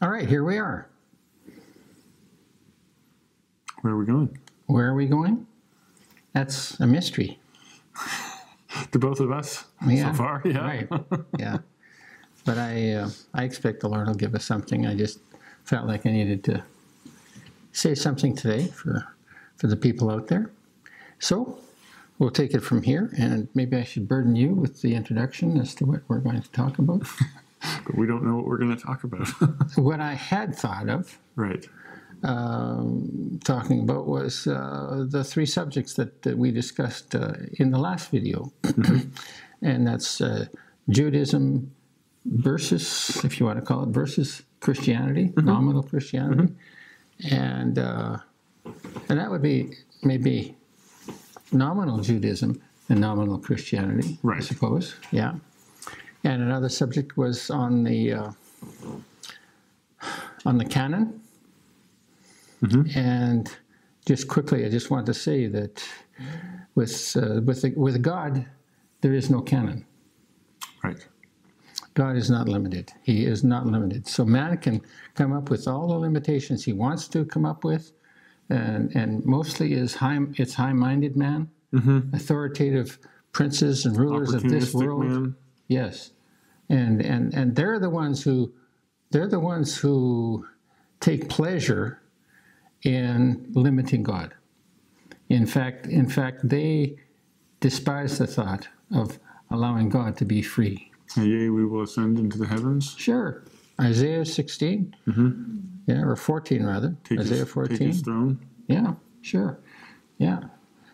All right, here we are. Where are we going? Where are we going? That's a mystery. To both of us Yeah, so far? Yeah. Right. Yeah. But I, uh, I expect the Lord will give us something. I just felt like I needed to say something today for, for the people out there. So we'll take it from here, and maybe I should burden you with the introduction as to what we're going to talk about. But we don't know what we're going to talk about. what I had thought of right. um, talking about was uh, the three subjects that, that we discussed uh, in the last video. and that's uh, Judaism versus, if you want to call it, versus Christianity, nominal Christianity. And, uh, and that would be maybe nominal Judaism and nominal Christianity, right. I suppose. Yeah. And another subject was on the uh, on the canon. And just quickly, I just want to say that with uh, with with God, there is no canon. Right. God is not limited. He is not limited. So man can come up with all the limitations he wants to come up with, and and mostly is high. It's high-minded man, authoritative princes and rulers of this world. man. Yes, and and and they're the ones who they're the ones who take pleasure in limiting God. In fact, in fact, they despise the thought of allowing God to be free. Yea, we will ascend into the heavens. Sure, Isaiah 16, mm-hmm. yeah, or 14 rather. Take Isaiah his, take 14. his throne. Yeah, sure, yeah.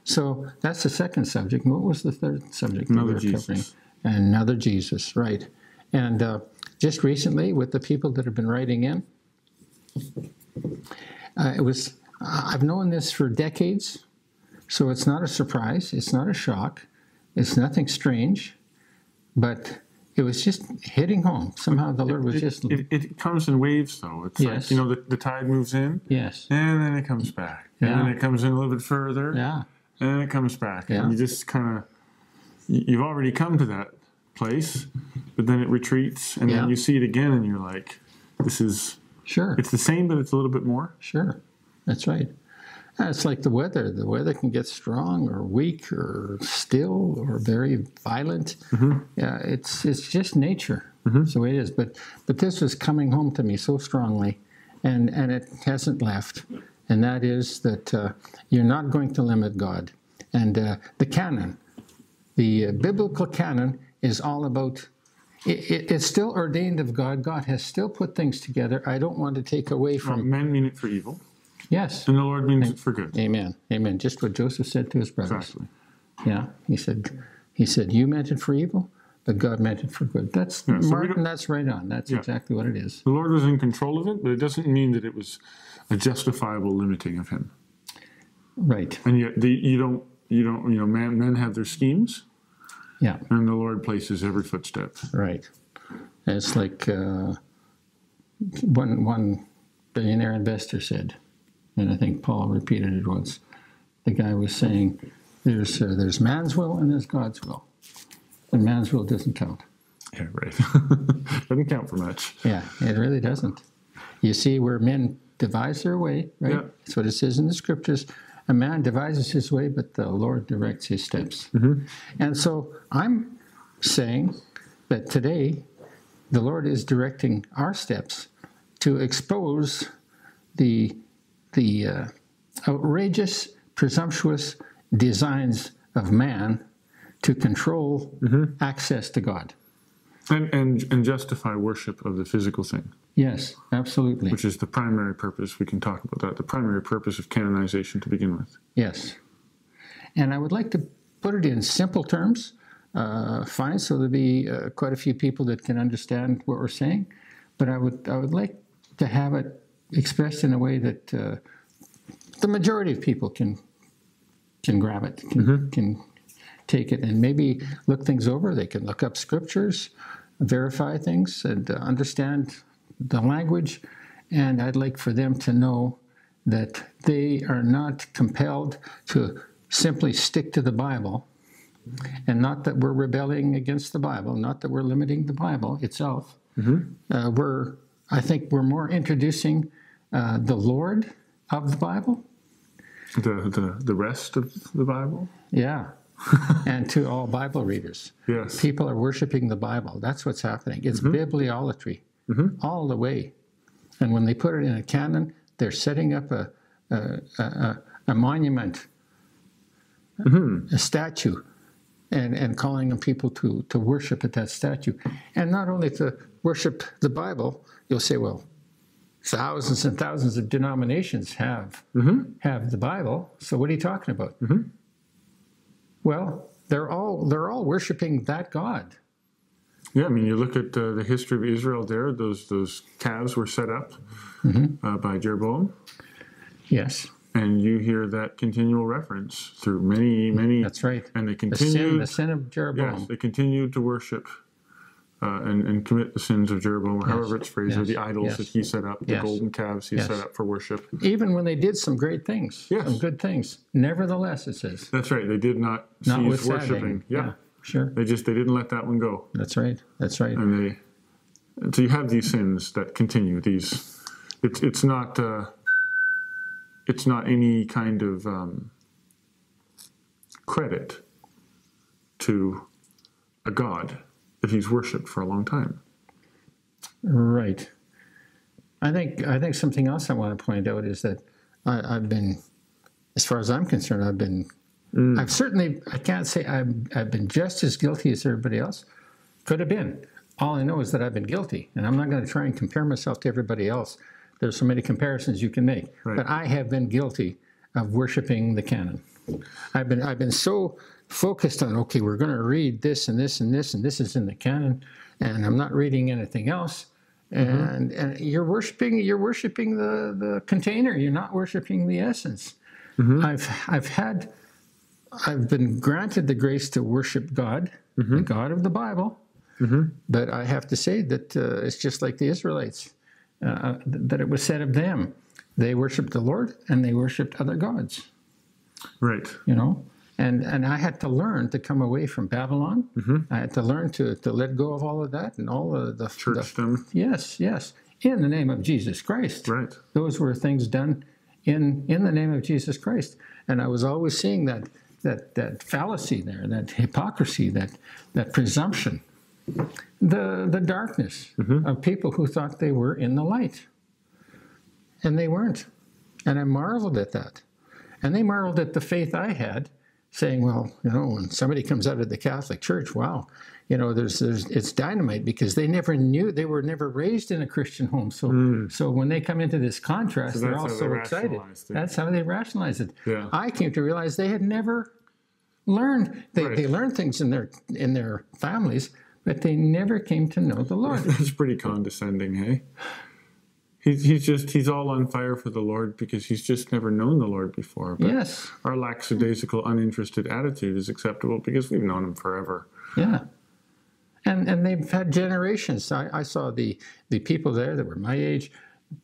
So that's the second subject. What was the third subject? we Another were Jesus. Another Jesus, right. And uh, just recently, with the people that have been writing in, uh, it was, I've known this for decades, so it's not a surprise, it's not a shock, it's nothing strange, but it was just hitting home. Somehow the Lord was It, just, it, it comes in waves, though. It's Yes. like, you know, the, the tide moves in, yes, and then it comes back. And then it comes in a little bit further, yeah, and then it comes back. Yeah. And you just kind of, you've already come to that place, but then it retreats, and Yeah. then you see it again, and you're like, this is, sure. it's the same, but it's a little bit more. Sure, that's right. It's like the weather. The weather can get strong or weak or still or very violent. Yeah, it's it's just nature. The way it is. But but this was coming home to me so strongly, and and it hasn't left. And that is that uh, you're not going to limit God. And uh, the canon, the uh, biblical canon, is all about. It, it, it's still ordained of God. God has still put things together. I don't want to take away from. Uh, men mean it for evil, Yes. and the Lord means it for good. Amen. Amen. Just what Joseph said to his brothers. Exactly. Yeah. He said, he said, you meant it for evil, but God meant it for good. That's Yeah, so Martin. That's right on. That's Yeah. exactly what it is. The Lord was in control of it, but it doesn't mean that it was a justifiable limiting of Him. Right. And yet, the, you don't, you don't, you know, man, men have their schemes, Yeah. and the Lord places every footstep. Right. It's like uh, one one billionaire investor said, and I think Paul repeated it once. The guy was saying, "There's uh, there's man's will and there's God's will, and man's will doesn't count." Yeah, right. doesn't count for much. Yeah, it really doesn't. You see, where men devise their way, right? Yeah. That's what it says in the scriptures. A man devises his way, but the Lord directs his steps. And so I'm saying that today the Lord is directing our steps to expose the the uh, outrageous, presumptuous designs of man to control access to God. And, and, and justify worship of the physical thing, Yes, absolutely. which is the primary purpose. We can talk about that. The primary purpose of canonization to begin with. Yes. And I would like to put it in simple terms, uh, fine, so there'll be uh, quite a few people that can understand what we're saying. But I would, I would like to have it expressed in a way that uh, the majority of people can can grab it, can, can take it, and maybe look things over. They can look up scriptures, verify things, and uh, understand the language. And I'd like for them to know that they are not compelled to simply stick to the Bible, and not that we're rebelling against the Bible, not that we're limiting the Bible itself. Uh, we're I think we're more introducing uh, the Lord of the Bible. The, the, the rest of the Bible? Yeah. and to all Bible readers. Yes. People are worshiping the Bible. That's what's happening. It's bibliolatry Mm-hmm. all the way. And when they put it in a canon, they're setting up a, a, a, a, monument, mm-hmm. a statue, and, and calling on people to, to worship at that statue. And not only to worship the Bible, you'll say, well, thousands and thousands of denominations have, mm-hmm. have the Bible. So what are you talking about? Well, they're all they're all worshiping that God. Yeah, I mean, you look at uh, the history of Israel there, those, those calves were set up uh, by Jeroboam, Yes, and you hear that continual reference through many, many. that's right. And they The sin, continued, the sin of Jeroboam. yes, they continued to worship uh, and, and commit the sins of Jeroboam, or however it's phrased, or the idols yes. that he set up, the Yes. golden calves he Yes. set up for worship. Even when they did some great things, Yes. some good things, nevertheless, it says, That's right. They did not cease notwithstanding. worshiping. Yeah. Sure. They just they didn't let that one go, That's right. That's right. and they. So you have these sins that continue. These, it's it's not uh, it's not any kind of um, credit to a god that he's worshipped for a long time. Right. I think I think something else I want to point out is that I, I've been, as far as I'm concerned, I've been, Mm. I've certainly I can't say I've I've been just as guilty as everybody else. Could have been. All I know is that I've been guilty, and I'm not going to try and compare myself to everybody else. There's so many comparisons you can make, Right. but I have been guilty of worshiping the canon. I've been I've been so focused on okay, we're going to read this and this and this and this is in the canon, and I'm not reading anything else. Mm-hmm. And and you're worshiping you're worshiping the the container. You're not worshiping the essence. Mm-hmm. I've I've had I've been granted the grace to worship God, the God of the Bible. But I have to say that uh, it's just like the Israelites, uh, that it was said of them. They worshiped the Lord and they worshiped other gods Right. you know and and i had to learn to come away from babylon i had to learn to to let go of all of that and all of the, the Churchdom. yes yes in the name of jesus christ Right. those were things done in in the name of jesus christ and i was always seeing that that that fallacy there that hypocrisy that that presumption. The the darkness mm-hmm. of people who thought they were in the light. And they weren't. And i marveled at that. And they marveled at the faith I had, saying, "Well, you know, when somebody comes out of the Catholic Church, wow, you know, there's, there's, it's dynamite because they never knew, they were never raised in a Christian home. So, mm. so when they come into this contrast, So they're all so they excited. it. That's how they rationalize it. Yeah. I came to realize they had never learned. They, Right. they learned things in their in their families, but they never came to know the Lord. That's pretty condescending, hey? He's, he's just, he's all on fire for the Lord because he's just never known the Lord before. But yes. our lackadaisical, uninterested attitude is acceptable because we've known him forever. Yeah. And and they've had generations. I, I saw the the people there that were my age.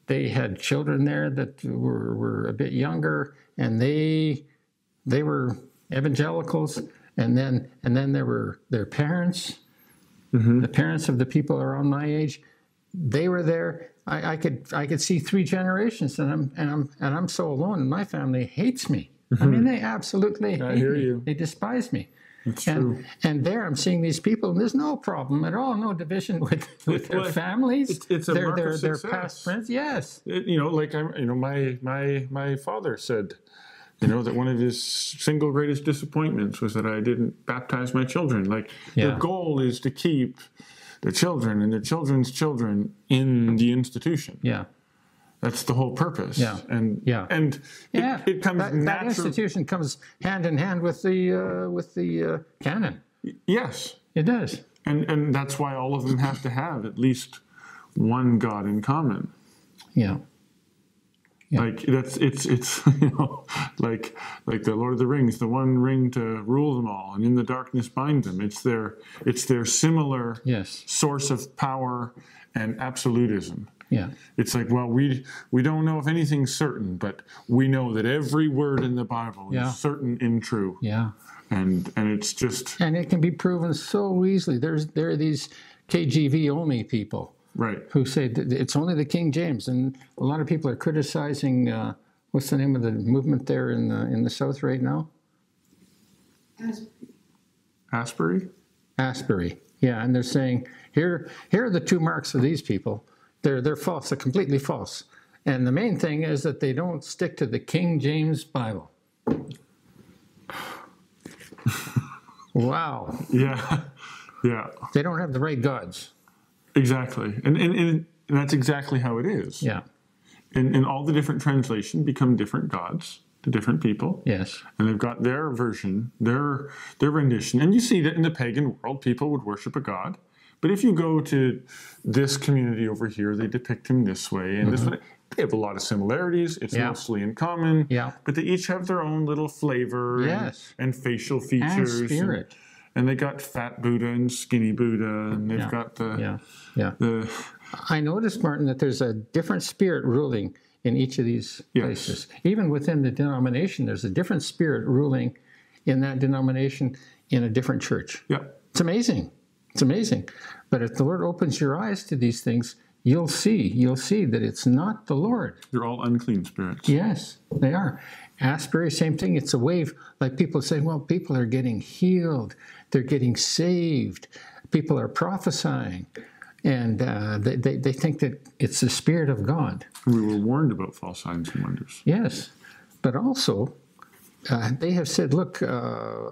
They had children there that were, were a bit younger, and they they were evangelicals. And then and then there were their parents, mm-hmm. the parents of the people around my age. They were there. I, I could I could see three generations, and I'm and I'm and I'm so alone. And my family hates me. I mean, mm-hmm. they absolutely hate hear me. you. They despise me. True. And, and there I'm seeing these people, and there's no problem at all, no division with, with their Well, families. it's- it's a their, mark their, of their past friends. Yes. It- you know, like I'm, you know, my my my father said, you know, that one of his single greatest disappointments was that I didn't baptize my children. Like Yeah. their goal is to keep their children and their children's children in the institution. Yeah. That's the whole purpose. Yeah. And Yeah. and it, Yeah. it comes that, that institution comes hand in hand with the uh, with the uh, canon. Yes. It does. And and that's why all of them have to have at least one God in common. Yeah. Yeah. Like that's it's it's you know like like the Lord of the Rings, the one ring to rule them all, and in the darkness bind them. It's their it's their similar Yes. source of power and absolutism. Yeah. It's like well we we don't know if anything's certain, but we know that every word in the Bible Yeah. is certain and true, Yeah. and and it's just And it can be proven so easily. There's there are these KJV only people Right. who say that it's only the King James, and a lot of people are criticizing. Uh, what's the name of the movement there in the in the South right now? Asbury? Asbury. Yeah, and they're saying here here are the two marks of these people. They're they're false. They're completely false. And the main thing is that they don't stick to the King James Bible. wow. Yeah. Yeah. They don't have the right gods. Exactly. And, and, and, that's exactly how it is. Yeah. And, and all the different translation become different gods to different people. Yes. And they've got their version, their their rendition. And you see that in the pagan world, people would worship a god. But if you go to this community over here, they depict him this way and this one, They have a lot of similarities. It's Mm-hmm. Yeah. mostly in common. Yeah. But they each have their own little flavor and- Yes. and, facial And features. spirit. And, they got fat Buddha and skinny Buddha, and they've Yeah. got the Yeah. Yeah. the I noticed, Martin, that there's a different spirit ruling in each of these Yes. places. Even within the denomination, there's a different spirit ruling in that denomination in a different church. yeah. It's amazing. It's amazing. But if the Lord opens your eyes to these things, you'll see. You'll see that it's not the Lord. They're all unclean spirits. Yes, they are. Asbury, same thing. It's a wave. Like people say, well, people are getting healed, they're getting saved, people are prophesying, and uh, they, they, they think that it's the Spirit of God. We were warned about false signs and wonders. Yes, but also uh, they have said, look, uh,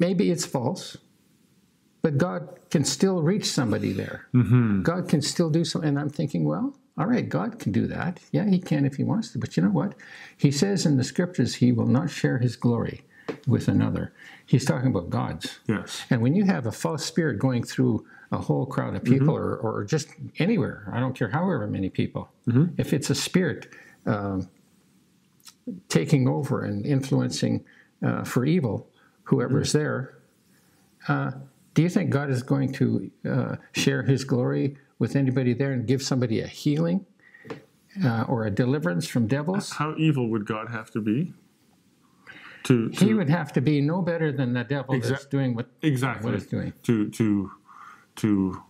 maybe it's false, but God can still reach somebody there. God can still do something. And I'm thinking, well, all right, God can do that. Yeah, He can if He wants to. But you know what? He says in the scriptures, He will not share His glory with another. He's talking about God's. Yes. And when you have a false spirit going through a whole crowd of people or, or just anywhere, I don't care however many people, if it's a spirit um, taking over and influencing uh, for evil, whoever's there, uh, do you think God is going to uh, share his glory with anybody there and give somebody a healing uh, or a deliverance from devils? How evil would God have to be? To, He would have to be no better than the devil that's doing what, exactly what it's doing. to to to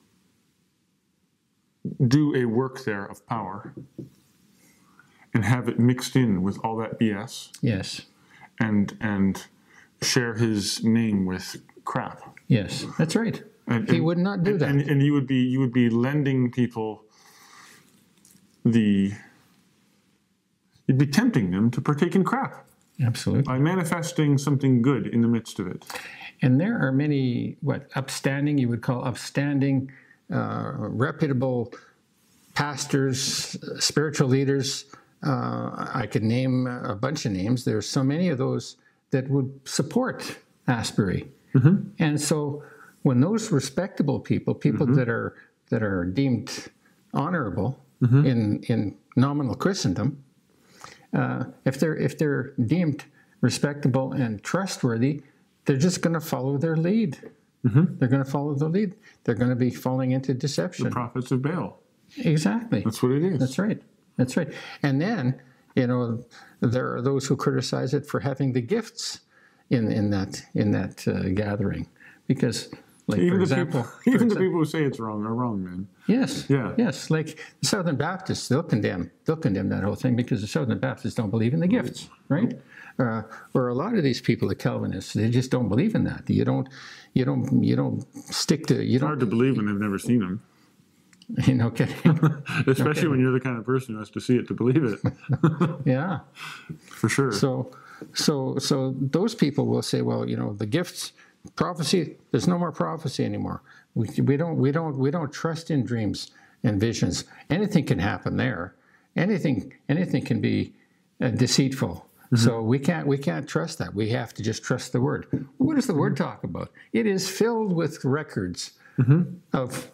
do a work there of power and have it mixed in with all that BS Yes, and and share his name with crap. yes, that's right. And, He and- would not do and, that. And, and you would be you would be lending people the you'd be tempting them to partake in crap Absolutely. by manifesting something good in the midst of it. And there are many, what, upstanding, you would call upstanding, uh, reputable pastors, spiritual leaders. Uh, I could name a bunch of names. There's so many of those that would support Asbury. Mm-hmm. And so when those respectable people, people mm-hmm. that are that are deemed honorable mm-hmm. in, in nominal Christendom, uh, if they're if they're deemed respectable and trustworthy, they're just going to follow their lead. They're going to follow the lead. They're going to be falling into deception. The prophets of Baal. Exactly. That's what it is. That's right. That's right. And then, you know, there are those who criticize it for having the gifts in in that in that uh, gathering, because, like even for the example, people, even the people who say it's wrong are wrong, man. Yes. Yeah. Yes. Like the Southern Baptists, they'll condemn. They'll condemn that whole thing because the Southern Baptists don't believe in the gifts, right? Uh, or a lot of these people, the Calvinists, they just don't believe in that. You don't. You don't. You don't stick to. You Hard don't. to believe when they've never seen them, You know. Kidding. especially when you're the kind of person who has to see it to believe it. yeah. For sure. So, so, so those people will say, well, you know, the gifts, prophecy. There's no more prophecy anymore. We, we don't, we don't, we don't trust in dreams and visions. Anything can happen there. Anything, anything can be uh, deceitful. So we can't, we can't trust that. We have to just trust the word. What does the word talk about? It is filled with records of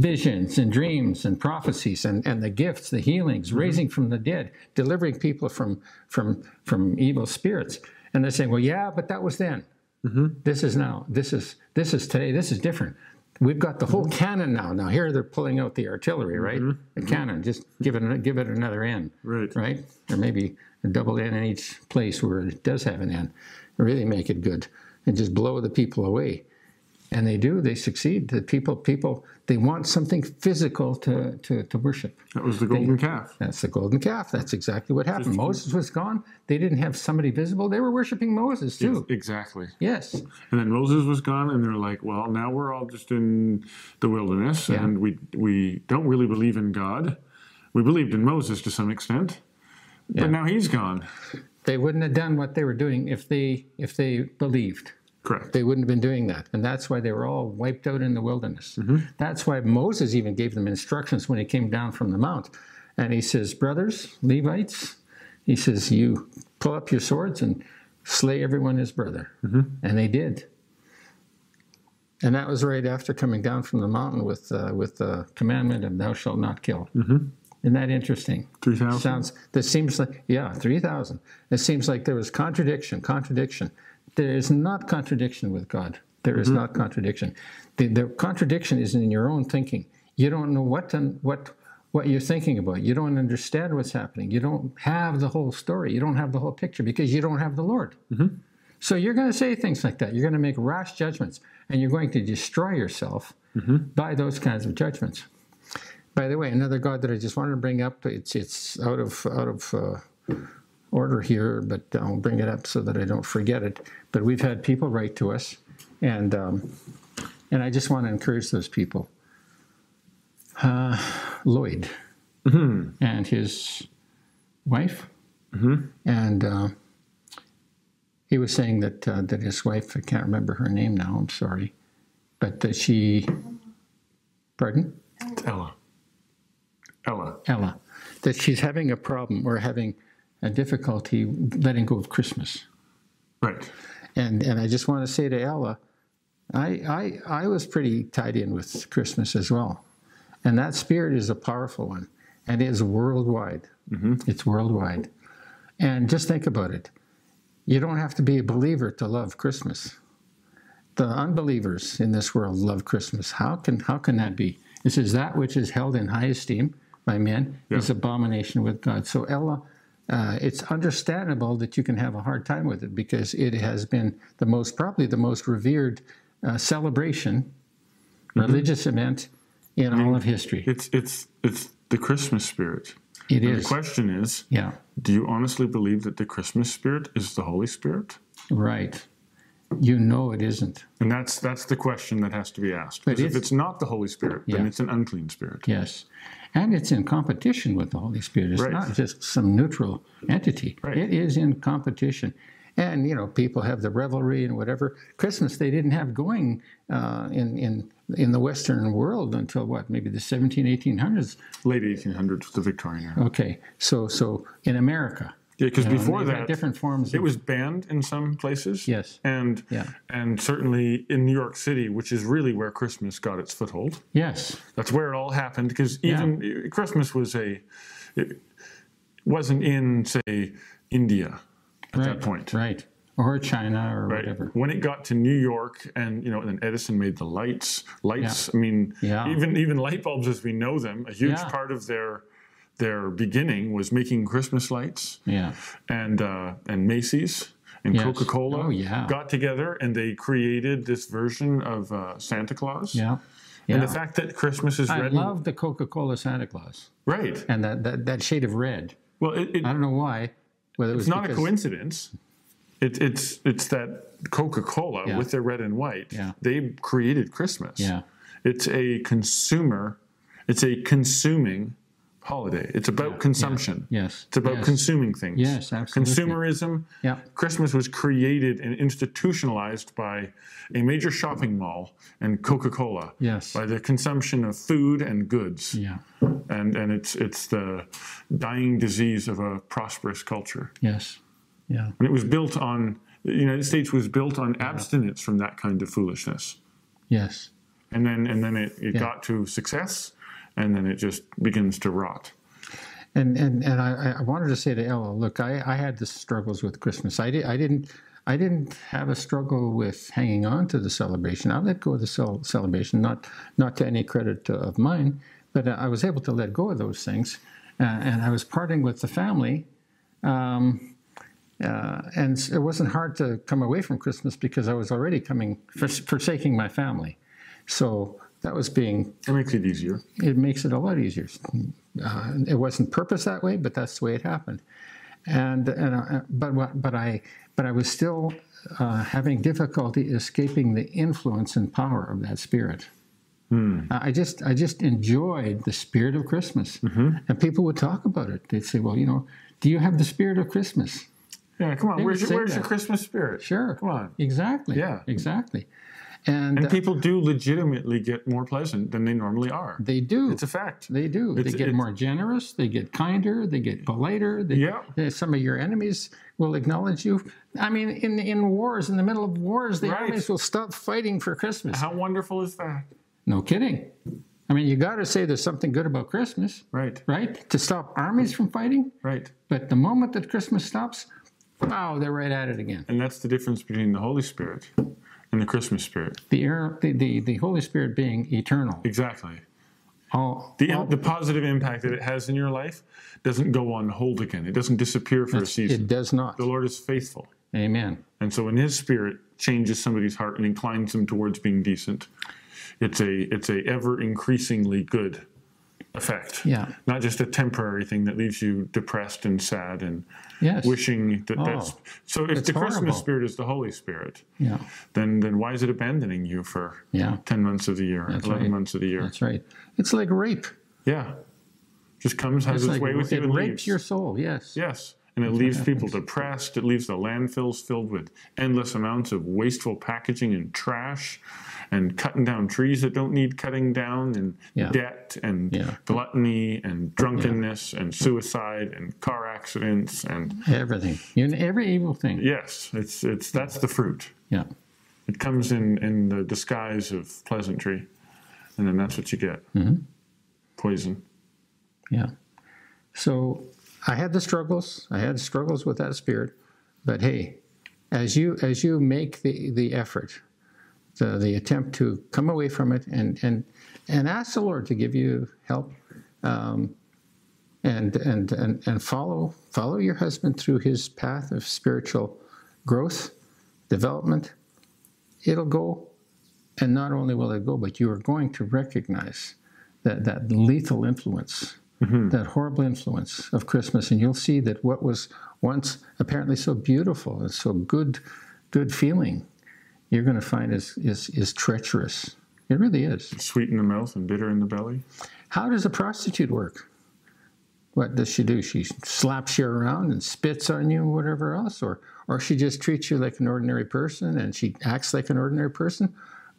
visions and dreams and prophecies and, and the gifts, the healings, mm-hmm. raising from the dead, delivering people from from from evil spirits. And they're saying, well, yeah, but that was then. Mm-hmm. This is now. This is this is today. This is different. We've got the whole mm-hmm. cannon now. Now here they're pulling out the artillery, right? The cannon. Just give it give it another end, Right. right? Or maybe a double end in each place where it does have an end. Really make it good. and just blow the people away. And they do, they succeed. The people, people, they want something physical to, to, to worship. That was the golden calf. That's the golden calf. That's exactly what happened. Moses was gone. They didn't have somebody visible. They were worshiping Moses too. Exactly. Yes. And then Moses was gone, and they're like, "Well, now we're all just in the wilderness, Yeah. and we we don't really believe in God. We believed in Moses to some extent, Yeah. but now he's gone. They wouldn't have done what they were doing if they if they believed. Correct. They wouldn't have been doing that. And that's why they were all wiped out in the wilderness. Mm-hmm. That's why Moses even gave them instructions when he came down from the mount. And he says, Brothers, Levites, he says, You pull up your swords and slay everyone his brother. Mm-hmm. And they did. And that was right after coming down from the mountain with, uh, with the commandment of thou shalt not kill. Mm-hmm. Isn't that interesting? Three thousand. Sounds. That seems like yeah, three thousand. It seems like there was contradiction. Contradiction. There is not contradiction with God. There is mm-hmm. not contradiction. The, the contradiction is in your own thinking. You don't know what to, what what you're thinking about. You don't understand what's happening. You don't have the whole story. You don't have the whole picture because you don't have the Lord. Mm-hmm. So you're going to say things like that. You're going to make rash judgments, and you're going to destroy yourself mm-hmm. by those kinds of judgments. By the way, another God that I just wanted to bring up, it's it's out of out of uh, order here, but I'll bring it up so that I don't forget it. But we've had people write to us, and um, and I just want to encourage those people. Uh, Lloyd and his wife, and uh, he was saying that uh, that his wife, I can't remember her name now. I'm sorry, but that she, pardon. It's Ella. Ella. Ella, that she's having a problem or having a difficulty letting go of Christmas. Right. And and I just want to say to Ella, I I I was pretty tied in with Christmas as well, and that spirit is a powerful one, and it is worldwide. Mm-hmm. It's worldwide, and just think about it. You don't have to be a believer to love Christmas. The unbelievers in this world love Christmas. How can how can that be? It says that which is held in high esteem by men is abomination with God. So Ella, uh, it's understandable that you can have a hard time with it because it has been the most probably the most revered uh, celebration, religious event in all of history. It's it's it's the Christmas spirit. It And is. The question is, Yeah. do you honestly believe that the Christmas spirit is the Holy Spirit? Right. You know it isn't. And that's that's the question that has to be asked. But Because if it's- it's not the Holy Spirit, then Yeah. it's an unclean spirit. Yes. And it's in competition with the Holy Spirit. It's Right. not just some neutral entity. Right. It is in competition. And, you know, people have the revelry and whatever. Christmas they didn't have going uh, in, in, in the Western world until what, maybe the 17, 1800s. Late 1800s, the Victorian era. Okay. So, so in America. Yeah, because you know, before that, different forms. it of- was banned in some places. Yes. And Yeah. and certainly in New York City, which is really where Christmas got its foothold. Yes. That's where it all happened. Because even eh, Christmas was a, it wasn't in say India at Right. that point. Right. Or China or Right. whatever. When it got to New York, and you know, then Edison made the lights. Lights. I mean, Yeah. even even light bulbs as we know them, a huge Yeah. part of their their beginning was making Christmas lights, Yeah. and uh, and Macy's and Yes. Coca Cola Oh, yeah. got together and they created this version of uh, Santa Claus. Yeah. And the fact that Christmas is I red, I love the Coca-Cola Santa Claus right? and that, that, that shade of red. Well, it, it, I don't know why. Whether it was it's not a coincidence. It, it's it's that Coca Cola Yeah. with their red and white. Yeah. They created Christmas. Yeah. It's a consumer. It's a consuming holiday. It's about consumption. Yes. It's about yes. consuming things. Yes, absolutely. Consumerism. Yeah. Christmas was created and institutionalized by a major shopping mall and Coca-Cola. Yes. By the consumption of food and goods. Yeah. And and it's it's the dying disease of a prosperous culture. Yes. Yeah. And it was built on the United States was built on abstinence from that kind of foolishness. Yes. And then and then it, it got to success and then it just begins to rot. And and and I, I wanted to say to Ella, look, I, I had the struggles with Christmas. I did I didn't I didn't have a struggle with hanging on to the celebration. I let go of the cel- celebration, not not to any credit of mine, but I was able to let go of those things, uh, and I was parting with the family. Um, uh, and it wasn't hard to come away from Christmas because I was already coming forsaking my family. So that was being. It makes it easier. It makes it a lot easier. Uh, it wasn't purpose that way, but that's the way it happened. And and uh, but but I but I was still uh, having difficulty escaping the influence and power of that spirit. Mm. I just I just enjoyed the spirit of Christmas, mm-hmm. and people would talk about it. They'd say, "Well, you know, do you have the spirit of Christmas?" Yeah, come on. where's your, where's your Christmas spirit? Sure. Come on. Exactly. Yeah. Exactly. And, and uh, people do legitimately get more pleasant than they normally are. They do. It's a fact. They do. It's, they get more generous. They get kinder. They get politer. They, yeah. They, some of your enemies will acknowledge you. I mean, in in wars, in the middle of wars, the right. enemies will stop fighting for Christmas. How wonderful is that? No kidding. I mean, you got to say there's something good about Christmas. Right. Right? To stop armies from fighting. Right. But the moment that Christmas stops, wow, they're right at it again. And that's the difference between the Holy Spirit and the Christmas spirit. The, air, the, the, the Holy Spirit being eternal. Exactly. All, the, all, the positive impact that it has in your life doesn't go on hold again. It doesn't disappear for a season. It does not. The Lord is faithful. Amen. And so when His Spirit changes somebody's heart and inclines them towards being decent, it's a it's a ever increasingly good effect. Yeah. Not just a temporary thing that leaves you depressed and sad and yes. wishing that oh, that's so if the horrible. Christmas spirit is the Holy Spirit, yeah. then then why is it abandoning you for yeah. ten months of the year, that's eleven right. months of the year? That's right. It's like rape. Yeah. Just comes, has it's its like, way with it you and rapes leaves. your soul, yes. Yes. And it leaves people depressed. It leaves the landfills filled with endless amounts of wasteful packaging and trash and cutting down trees that don't need cutting down, and yeah. debt and yeah. gluttony and drunkenness yeah. and suicide and car accidents and everything. Every evil thing. Yes, it's it's that's the fruit. Yeah. It comes in in the disguise of pleasantry, and then that's what you get. Mm-hmm. Poison. Yeah. So I had the struggles. I had struggles with that spirit, but hey, as you as you make the the effort the, the attempt to come away from it and, and, and ask the Lord to give you help um, and, and, and, and follow, follow your husband through his path of spiritual growth, development. It'll go, and not only will it go, but you are going to recognize that, that lethal influence, mm-hmm. that horrible influence of Christmas, and you'll see that what was once apparently so beautiful and so good, good feeling you're going to find is, is, is treacherous. It really is. Sweet in the mouth and bitter in the belly. How does a prostitute work? What does she do? She slaps you around and spits on you, and whatever else, or or she just treats you like an ordinary person and she acts like an ordinary person,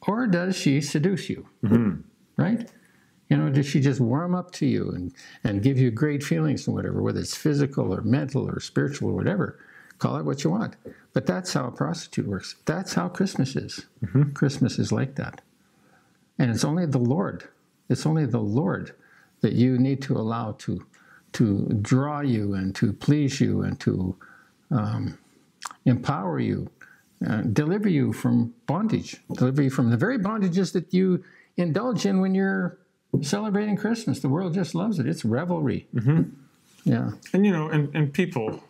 or does she seduce you? Mm-hmm. Right? You know, does she just warm up to you and, and give you great feelings and whatever, whether it's physical or mental or spiritual or whatever? Call it what you want. But that's how a prostitute works. That's how Christmas is. Mm-hmm. Christmas is like that. And it's only the Lord, it's only the Lord that you need to allow to, to draw you and to please you and to um, empower you, uh, deliver you from bondage, deliver you from the very bondages that you indulge in when you're celebrating Christmas. The world just loves it. It's revelry. Mm-hmm. Yeah. And you know, and, and people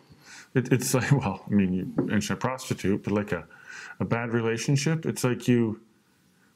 it, it's like, well, I mean, you mentioned a prostitute, but like a, a bad relationship, it's like you,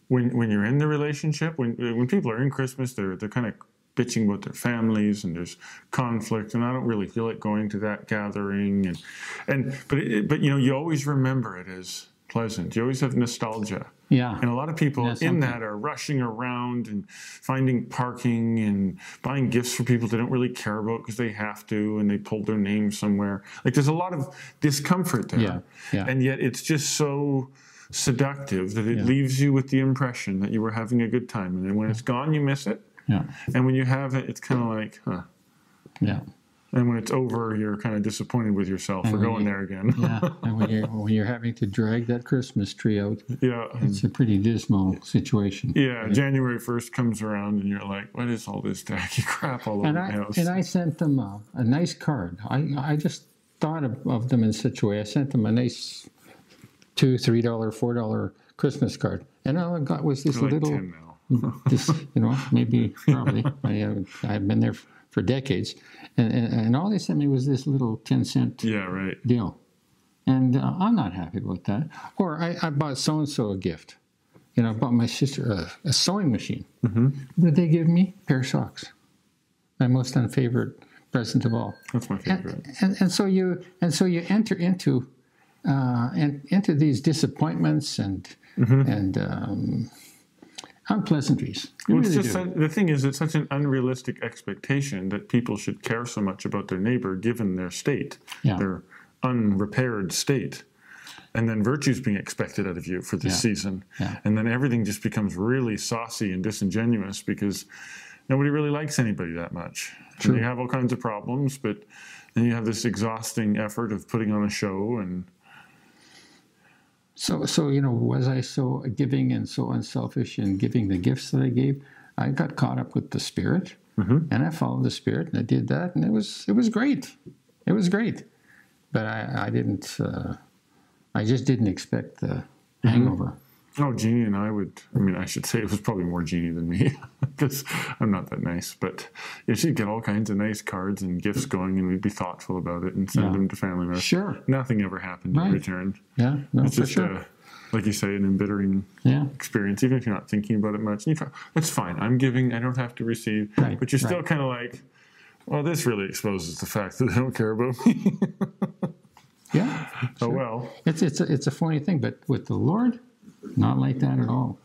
when when you're in the relationship, when when people are in Christmas, they're they're kind of bitching about their families and there's conflict, and I don't really feel like going to that gathering, and and but it, but you know, you always remember it as pleasant. You always have nostalgia. Yeah. And a lot of people in that are rushing around and finding parking and buying gifts for people they don't really care about because they have to and they pulled their name somewhere. Like there's a lot of discomfort there. Yeah. yeah. And yet it's just so seductive that it Yeah. leaves you with the impression that you were having a good time. And then when it's gone, you miss it. Yeah. And when you have it, it's kind of like, huh. Yeah. And when it's over, you're kind of disappointed with yourself for going you- there again. Yeah. and when you're, when you're having to drag that Christmas tree out, yeah. it's a pretty dismal situation. Yeah, January 1st comes around and you're like, what is all this tacky crap all over And the I, house? and I sent them a, a nice card. I, I just thought of, of them in such a way. I sent them a nice two, three dollar, four dollar Christmas card, and all I got was this like little, 10 now. this you know, maybe probably. I, uh, I've been there for decades, and, and and all they sent me was this little ten cent yeah, right. deal. and uh, I'm not happy about that. Or I, I bought so and so a gift. You know, I bought my sister a, a sewing machine. Mm-hmm. What did they give me? A pair of socks. My most unfavored present of all. That's my favorite. And, and, and so you and so you enter into uh, and into these disappointments and and um, unpleasantries. Well, it's really just the thing is, it's such an unrealistic expectation that people should care so much about their neighbor given their state, Yeah. their unrepaired state. And then virtue's being expected out of you for this Yeah. season. Yeah. And then everything just becomes really saucy and disingenuous because nobody really likes anybody that much. True. And you have all kinds of problems, but then you have this exhausting effort of putting on a show and So, so you know, was I so giving and so unselfish in giving the gifts that I gave? I got caught up with the Spirit, and I followed the Spirit, and I did that, and it was it was great. It was great, but I, I didn't. Uh, I just didn't expect the hangover. Oh, Jeannie and I would. I mean, I should say it was probably more Jeannie than me because I'm not that nice. But yeah, she'd get all kinds of nice cards and gifts going, and we'd be thoughtful about it and send Yeah. them to family members. Sure. Nothing ever happened Right. in return. Yeah, no, It's for just, sure. uh, like you say, an embittering yeah, experience, even if you're not thinking about it much. And you that's fine. I'm giving. I don't have to receive. Right, But you're still right. kind of like, well, this really exposes the fact that they don't care about me. yeah. oh well. It's it's a, it's a funny thing, but with the Lord, not like that at all.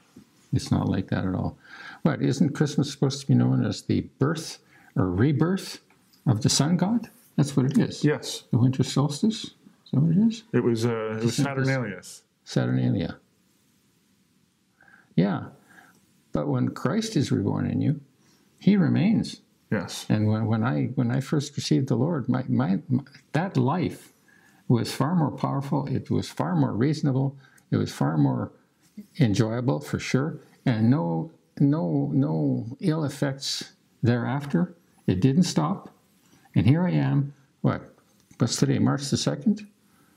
It's not like that at all. What isn't Christmas supposed to be known as the birth or rebirth of the sun god? That's what it is. Yes, The winter solstice. Is that what it is? it was. Uh, it was Saturnalia. Saturnalia. Yeah, but when Christ is reborn in you, He remains. Yes. And when, when I when I first received the Lord, my, my, my that life was far more powerful. It was far more reasonable. It was far more enjoyable for sure, and no no no ill effects thereafter. It didn't stop, and here I am. What? What's today? March the 2nd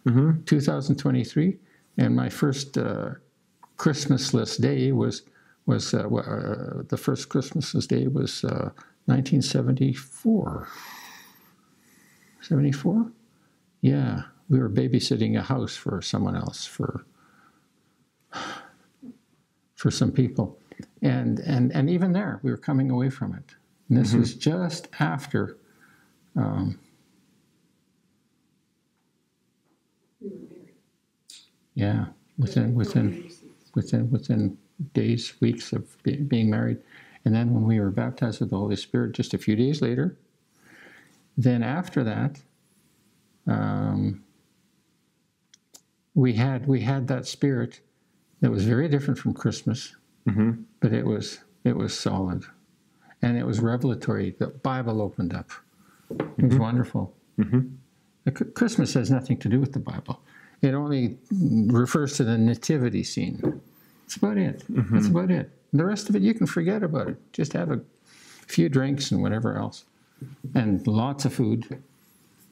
Mm-hmm. two thousand twenty-three, and my first uh, Christmasless day was was uh, uh, the first Christmasless day was uh, 1974. 74? Yeah, we were babysitting a house for someone else for for some people, and and and even there we were coming away from it. And this was just after. Um, yeah, within within within within days, weeks of be, being married, and then when we were baptized with the Holy Spirit, just a few days later. Then after that, um, we had we had that spirit that was very different from Christmas, mm-hmm. but it was it was solid, and it was revelatory. The Bible opened up. It was mm-hmm. wonderful. Mm-hmm. The Ch- Christmas has nothing to do with the Bible. It only refers to the nativity scene. That's about it. That's about it. The rest of it, you can forget about it. Just have a few drinks and whatever else, and lots of food.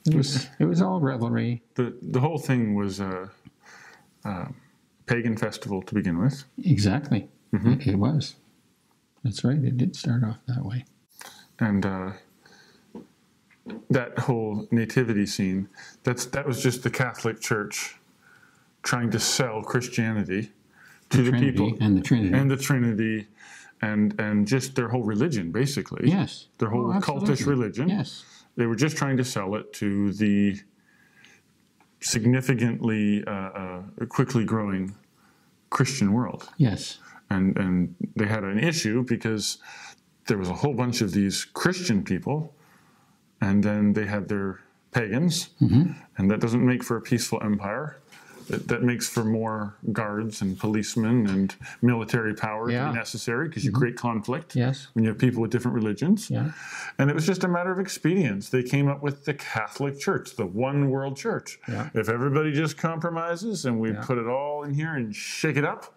It was it was all revelry. the the whole thing was a, a pagan festival to begin with, Exactly. It, it was. That's right. It did start off that way. and uh, that whole nativity scene that's that was just the Catholic Church trying to sell Christianity to the, Trinity people and the Trinity. and the Trinity, and and just their whole religion basically. yes. Their whole Oh, cultish religion. Yes. They were just trying to sell it to the significantly uh, uh, quickly growing Christian world. Yes. and and they had an issue because there was a whole bunch of these Christian people, and then they had their pagans, Mm-hmm. and that doesn't make for a peaceful empire. That, that makes for more guards and policemen and military power to Yeah. Mm-hmm. be necessary because you create conflict Yes. when you have people with different religions. Yeah. And it was just a matter of expedience. They came up with the Catholic Church, the one world church. Yeah. If everybody just compromises and we put it all in here and shake it up,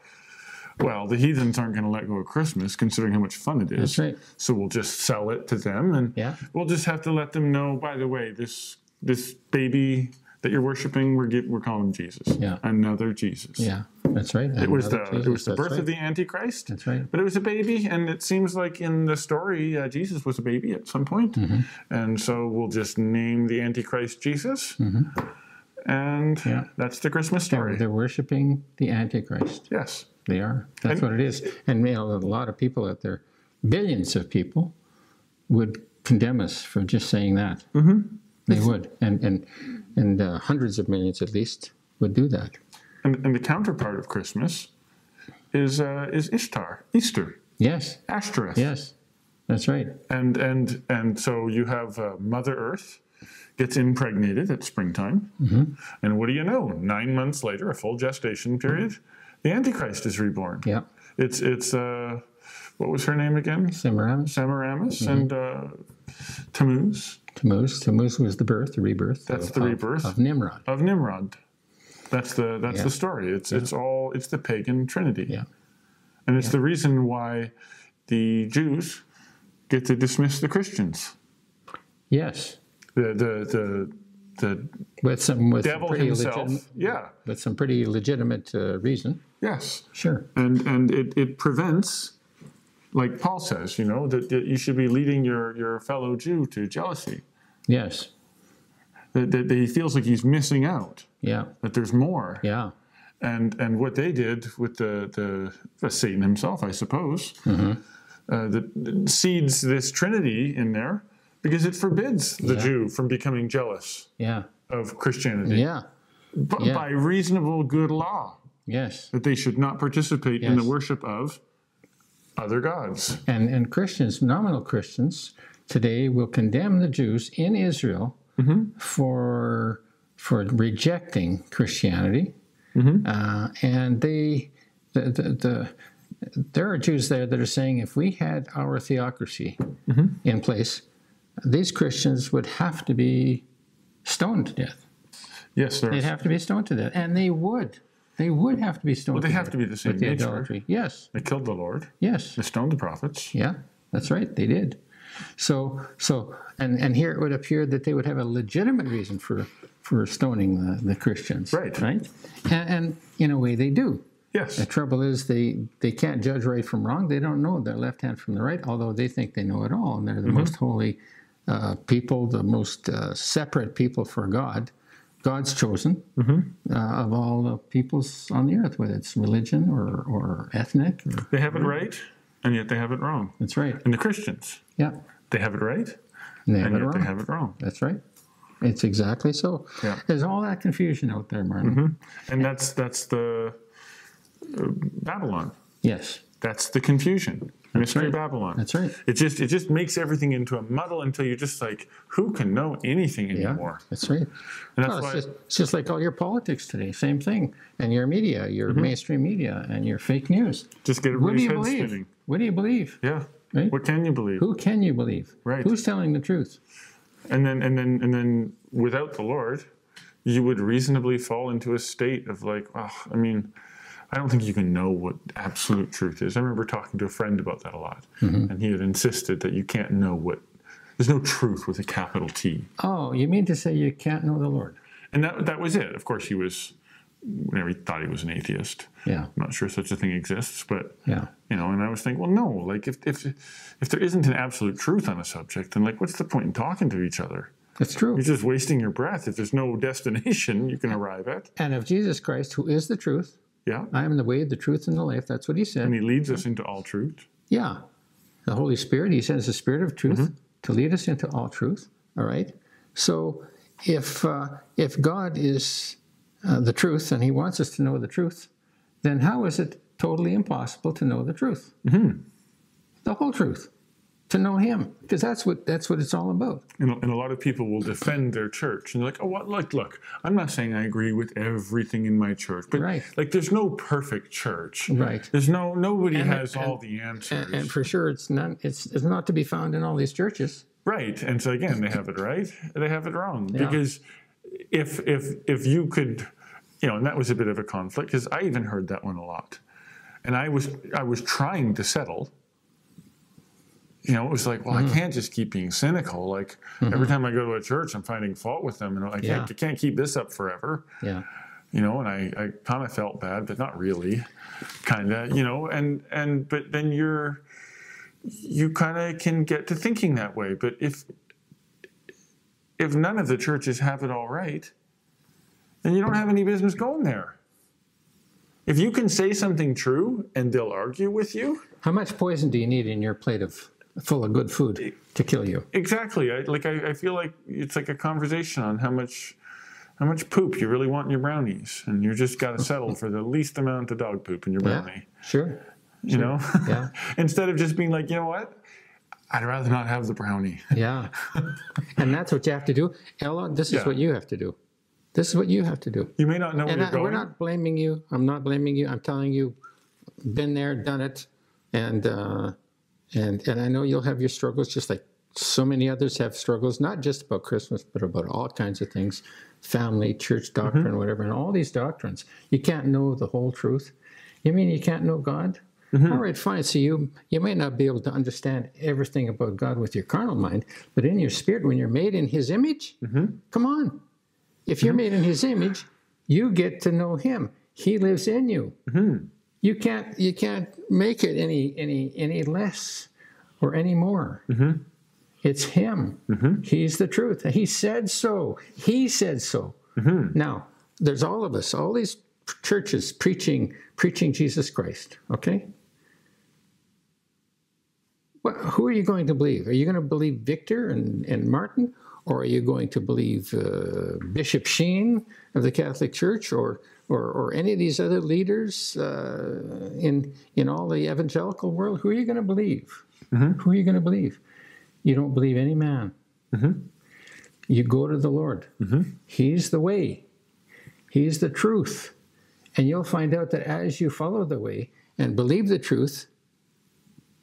well, the heathens aren't going to let go of Christmas, considering how much fun it is. Right. So we'll just sell it to them, and Yeah. we'll just have to let them know. By the way, this this baby that you're worshiping, we're we're calling him Jesus. Yeah. Another Jesus. Yeah. That's right. It was the Another it was the that's birth right. of the Antichrist. That's right. But it was a baby, and it seems like in the story, uh, Jesus was a baby at some point. Mm-hmm. And so we'll just name the Antichrist Jesus. Mm-hmm. and Yeah. that's the Christmas They're, story. they're worshiping the Antichrist. Yes. They are. That's And- what it is. And you know, a lot of people out there, billions of people, would condemn us for just saying that. Mm-hmm. They would, and and and uh, hundreds of millions at least would do that. And, and the counterpart of Christmas is uh, is Ishtar, Easter, Yes, Ashtoreth. yes, that's right. And and and so you have uh, Mother Earth gets impregnated at springtime, Mm-hmm. and what do you know? Nine months later, a full gestation period, the Antichrist is reborn. Yeah, It's it's uh, what was her name again? Semiramis, Semiramis Mm-hmm. and uh, Tammuz Tammuz. Tammuz was the birth, the rebirth. That's of, the rebirth. of Nimrod. of Nimrod. That's the that's Yeah. the story. It's it's all it's the pagan trinity. Yeah. And it's the reason why the Jews get to dismiss the Christians. Yes, The the the the with some with some devil pretty himself. legitimate, Yeah. with some pretty legitimate uh, reason. Yes. Sure. And and it, it prevents like Paul says, you know, that, that you should be leading your, your fellow Jew to jealousy. Yes. That, that, that he feels like he's missing out, Yeah. that there's more. Yeah. and and what they did with the the, the Satan himself, I suppose, Mm-hmm. uh, that seeds this Trinity in there because it forbids the Yeah. Jew from becoming jealous Yeah. of Christianity Yeah. b- Yeah. by reasonable good law Yes. that they should not participate in the worship of other gods. And and Christians, nominal Christians, today will condemn the Jews in Israel mm-hmm. for for rejecting Christianity, mm-hmm. uh, and they the, the the there are Jews there that are saying if we had our theocracy mm-hmm. in place, these Christians would have to be stoned to death. Yes, sir. They'd have to be stoned to death, and they would. They would have to be stoned. Well, they have to be the same with the nature. idolatry. Yes, They killed the Lord. yes. They stoned the prophets. Yeah, that's right. They did. So, so, and and here it would appear that they would have a legitimate reason for for stoning the, the Christians. Right. Right. And, and in a way, they do. Yes. The trouble is they they can't judge right from wrong. They don't know their left hand from the right, although they think they know it all, and they're the most holy uh, people, the most uh, separate people for God. God's chosen uh, of all the peoples on the earth, whether it's religion or, or ethnic. Or, They have it right, and yet they have it wrong. that's right. And the Christians, Yeah. they have it right, And they have and it yet wrong. they have it wrong. That's right. It's exactly so. Yeah. There's all that confusion out there, Martin. And that's that's the uh, Babylon. Yes, That's the confusion. Mystery right. Babylon. that's right. It just it just makes everything into a muddle until you're just like, who can know anything Yeah, anymore? that's right. And that's Well, it's, why just, it's just like all your politics today. Same thing. And your media, your Mm-hmm. mainstream media, and your fake news. just get What do everybody's you head believe? spinning. What do you believe? Yeah. Right? What can you believe? Who can you believe? Right. Who's telling the truth? And then and then and then without the Lord, you would reasonably fall into a state of like, oh, I mean, I don't think you can know what absolute truth is. I remember talking to a friend about that a lot, Mm-hmm. and he had insisted that you can't know what. There's no truth with a capital T. Oh, you mean to say you can't know the Lord? And that that was it. Of course, he was. Whenever he thought he was an atheist, Yeah, I'm not sure such a thing exists, but yeah. you know. And I was thinking, well, no. Like, if if if there isn't an absolute truth on a subject, then like, what's the point in talking to each other? That's true. You're just wasting your breath. If there's no destination you can arrive at, And if Jesus Christ, who is the truth, yeah. I am the way, the truth, and the life, that's what he said. And he leads us into all truth. Yeah. The Holy Spirit, he sends the Spirit of truth Mm-hmm. to lead us into all truth. All right. So if uh, if God is uh, the truth and he wants us to know the truth, then how is it totally impossible to know the truth? Mm-hmm. The whole truth. To know him. Because that's what that's what it's all about. And, and a lot of people will defend their church and they're like, oh, what? Look, look. I'm not saying I agree with everything in my church, but Right. like, there's no perfect church. Right. There's no nobody And- has and- all the answers. And, and for sure it's not it's, it's not to be found in all these churches. Right. And so again, they have it right, they have it wrong. Because if if if you could, you know, and that was a bit of a conflict because I even heard that one a lot, and I was I was trying to settle. You know, it was like, well, Mm-hmm. I can't just keep being cynical. Like every time I go to a church, I'm finding fault with them, and I can't Yeah. I can't keep this up forever. Yeah. You know, and I, I kind of felt bad, but not really, kind of. You know, and and but then you're you kind of can get to thinking that way. But if if none of the churches have it all right, then you don't have any business going there. If you can say something true and they'll argue with you, How much poison do you need in your plate of full of good food to kill you? exactly. I, like I, I feel like it's like a conversation on how much how much poop you really want in your brownies, and you just got to settle for the least amount of dog poop in your Yeah, brownie. sure. You know, Yeah. instead of just being like, you know what, I'd rather not have the brownie. Yeah. and that's what you have to do. Ella, this is Yeah. what you have to do. This is what you have to do. You may not know where And you're going. we're not blaming you. I'm not blaming you. I'm telling you, been there, done it, and uh, and and I know you'll have your struggles, just like so many others have struggles, not just about Christmas, but about all kinds of things, family, church doctrine, Mm-hmm. whatever, and all these doctrines. You can't know the whole truth. You mean you can't know God? Mm-hmm. All right, fine. So you you may not be able to understand everything about God with your carnal mind, but in your spirit, when you're made in His image, Mm-hmm. come on. If you're made in His image, you get to know Him. He lives in you. You can't you can't make it any any any less or any more. Mm-hmm. It's Him. Mm-hmm. He's the truth. He said so. He said so. Mm-hmm. Now there's all of us, all these churches preaching preaching Jesus Christ. Okay. Well, who are you going to believe? Are you going to believe Victor and, and Martin? Or are you going to believe uh, Bishop Sheen of the Catholic Church or, or, or any of these other leaders uh, in, in all the evangelical world? Who are you going to believe? Mm-hmm. Who are you going to believe? You don't believe any man. Mm-hmm. You go to the Lord. Mm-hmm. He's the way, He's the truth. And you'll find out that as you follow the way and believe the truth,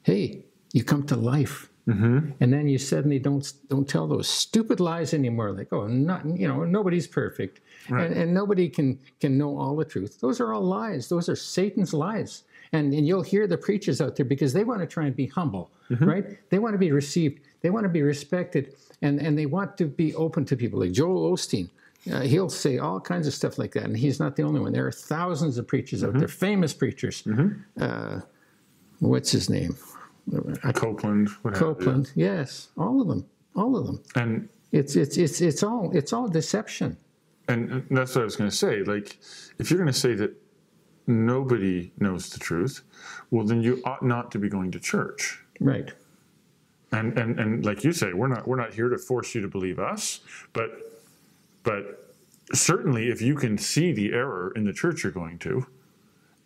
hey, you come to life. And then you suddenly don't don't tell those stupid lies anymore. Like, oh, not you know, nobody's perfect, Right. and, and nobody can can know all the truth. Those are all lies. Those are Satan's lies. And and you'll hear the preachers out there because they want to try and be humble, right? They want to be received. They want to be respected, and and they want to be open to people. Like Joel Osteen, uh, he'll say all kinds of stuff like that, and he's not the only one. There are thousands of preachers out there, famous preachers. Uh, what's his name? Copeland, what have you. Copeland, yes, all of them, all of them. and It's it's it's it's all it's all deception. and uh, that's what I was going to say. Like, if you're going to say that nobody knows the truth, well, then you ought not to be going to church. Right. And and and like you say, we're not we're not here to force you to believe us, but but certainly if you can see the error in the church you're going to,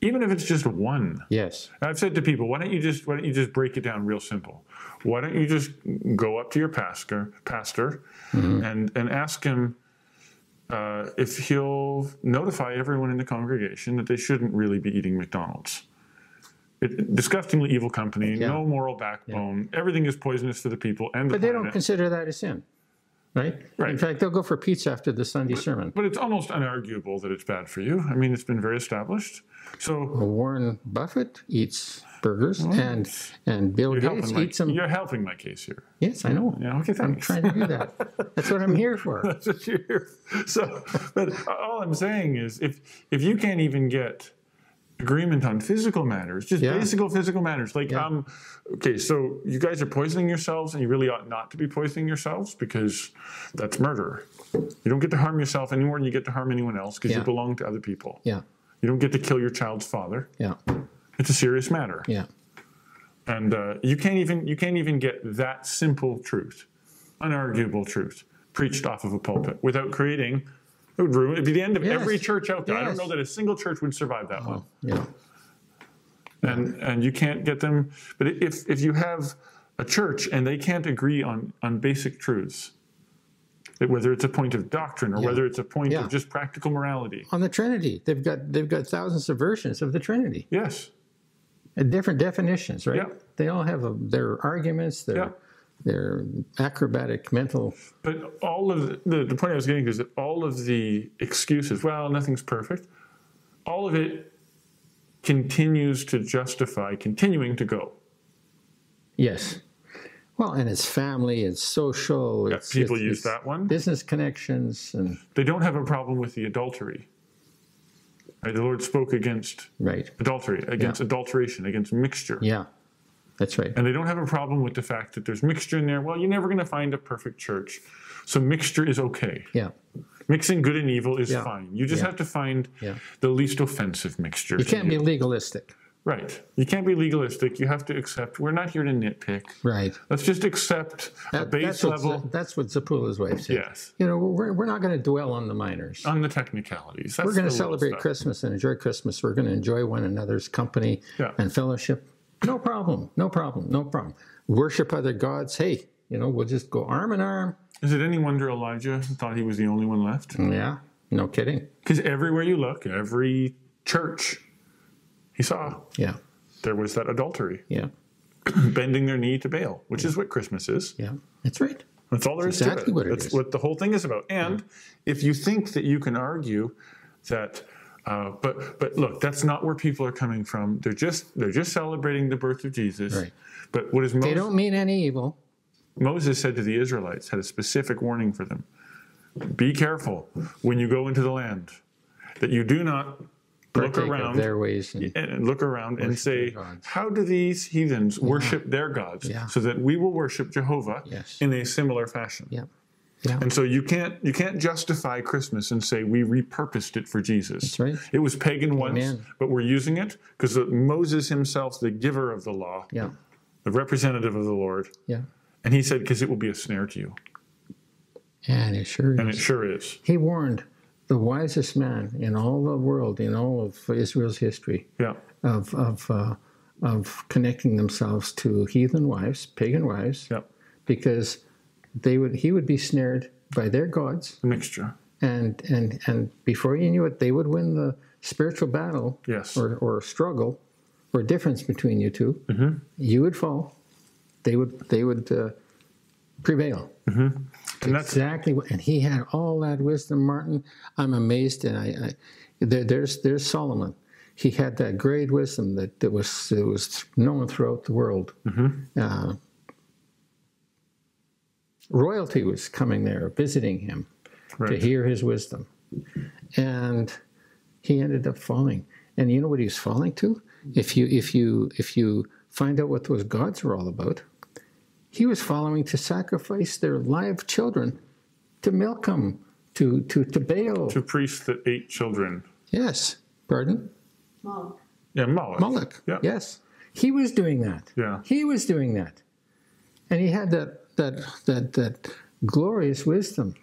even if it's just one. Yes. I've said to people, why don't you just why don't you just break it down real simple? Why don't you just go up to your pastor pastor and and ask him uh, if he'll notify everyone in the congregation that they shouldn't really be eating McDonald's. It, disgustingly evil company, Yeah. no moral backbone. Everything is poisonous for the people and the But they don't consider that a sin. Right? Right. In fact, they'll go for pizza after the Sunday sermon. but it's almost unarguable that it's bad for you. I mean, it's been very established. So Warren Buffett eats burgers and and Bill you're Gates my, eats them. you're helping my case here. Yes, I know. Yeah, okay, I'm trying to do that. That's what I'm here for. That's what you're here. So, but all I'm saying is, if if you can't even get agreement on physical matters, just Yeah. basic physical matters, like Yeah. um, okay, so you guys are poisoning yourselves, and you really ought not to be poisoning yourselves because that's murder. You don't get to harm yourself anymore, and you get to harm anyone else because Yeah. you belong to other people. Yeah. You don't get to kill your child's father. Yeah. It's a serious matter, Yeah. and uh, you can't even you can't even get that simple truth, unarguable truth, preached off of a pulpit without creating. It would ruin. It'd be the end of Yes. every church out there. I don't know that a single church would survive that one. Yeah. And and you can't get them. But if if you have a church and they can't agree on on basic truths, whether it's a point of doctrine or Yeah. whether it's a point Yeah. of just practical morality, On the Trinity, they've got they've got thousands of versions of the Trinity, yes, and different definitions, right? Yeah. They all have a, their arguments, their Yeah. their acrobatic mental. But all of the, the, the point I was getting is that all of the excuses, well, nothing's perfect, all of it continues to justify continuing to go. Yes. Well, and it's family, it's social. Yeah, It's, people it's- use it's that one. Business connections and They don't have a problem with the adultery. Right? The Lord spoke against right. adultery, against adulteration, against mixture. Yeah, that's right. And they don't have a problem with the fact that there's mixture in there. Well, you're never going to find a perfect church. So mixture is okay. Yeah, Mixing good and evil is Yeah. fine. You just Yeah. have to find Yeah. the least offensive mixture. You can't be legalistic. Right. You can't be legalistic. You have to accept. We're not here to nitpick. Right. Let's just accept a base that's, level. that's what Zapula's wife said. Yes. You know, we're, we're not going to dwell on the minors. On the technicalities. That's We're going to celebrate. Christmas and enjoy Christmas. We're going to enjoy one another's company Yeah. and fellowship. No problem. No problem. No problem. Worship other gods. Hey, you know, we'll just go arm in arm. Is it any wonder Elijah thought he was the only one left? Yeah. No kidding. Because everywhere you look, every church he saw, Yeah. there was that adultery, Yeah. bending their knee to Baal, which is what Christmas is. Yeah. That's right. That's all there is exactly to it. what it That's is. what the whole thing is about. And if you think that you can argue that, uh, but but look, that's not where people are coming from. They're just they're just celebrating the birth of Jesus. Right. But what is They Moses, don't mean any evil. Moses said to the Israelites had a specific warning for them: Be careful when you go into the land that you do not look around their ways. And, and look around and say, how do these heathens worship their gods Yeah. so that we will worship Jehovah Yes. in a similar fashion? yeah. Yeah. And so you can't you can't justify Christmas and say we repurposed it for Jesus. That's right. It was pagan once, Amen. but we're using it because Moses himself, the giver of the law, Yeah. the representative of the Lord, Yeah. and he said because it will be a snare to you, And it sure and is. And it sure is. He warned the wisest man in all the world, in all of Israel's history, Yeah, of of uh, of connecting themselves to heathen wives, pagan wives, yeah, because they would he would be snared by their gods, a mixture. and and and before you knew it, they would win the spiritual battle Yes, or or struggle or difference between you 2 Mm-hmm. You would fall. They would they would uh, prevail. And that's exactly what, and he had all that wisdom, Martin. I'm amazed, and I, I there, there's there's Solomon. He had that great wisdom that, that was that was known throughout the world. Uh, royalty was coming there, visiting him to hear his wisdom, and he ended up falling. And you know what he was falling to? If you if you if you find out what those gods were all about, he was following to sacrifice their live children to Milcom, to to to Baal. Two priests that ate children. yes, pardon, Moloch. Yeah, Moloch. Moloch. Yeah. Yes, he was doing that. Yeah. He was doing that, and he had that that that that glorious wisdom.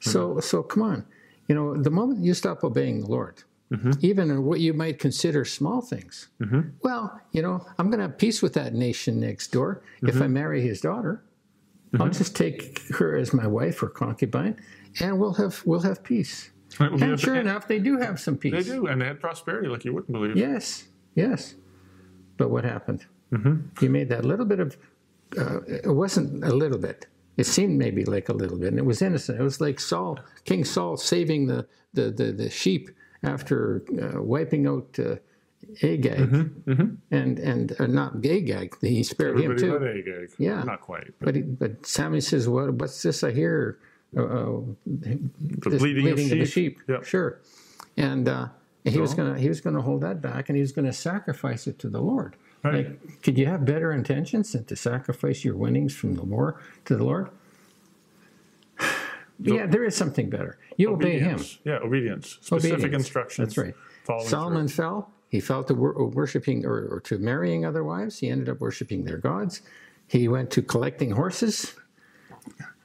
So Mm-hmm. so come on, you know, the moment you stop obeying the Lord, Mm-hmm. even in what you might consider small things, well, you know, I'm going to have peace with that nation next door if Mm-hmm. I marry his daughter. I'll just take her as my wife or concubine, and we'll have we'll have peace. Will be And sure enough, they do have some peace. They do, and they had prosperity like you wouldn't believe. Yes, yes. But what happened? Mm-hmm. He made that little bit of. Uh, it wasn't a little bit. It seemed maybe like a little bit, and it was innocent. It was like Saul, King Saul, saving the the the, the sheep after uh, wiping out uh, Agag, and and uh, not Agag. He spared Mm-hmm. Everybody him too. Agag. Yeah. Not quite. But But he, but Samuel says, "What what's this I hear?" Uh, uh, the this bleeding, of of the sheep. sheep. Yeah. Sure. And uh, he was gonna he was gonna hold that back, and he was gonna sacrifice it to the Lord. Right. Like, could you have better intentions than to sacrifice your winnings from the war to the Lord? Yeah, there is something better. You obey him. Yeah, obedience. Specific Obedience. instructions. That's right. Solomon fell. He fell to wor- worshiping or, or to marrying other wives. He ended up worshiping their gods. He went to collecting horses.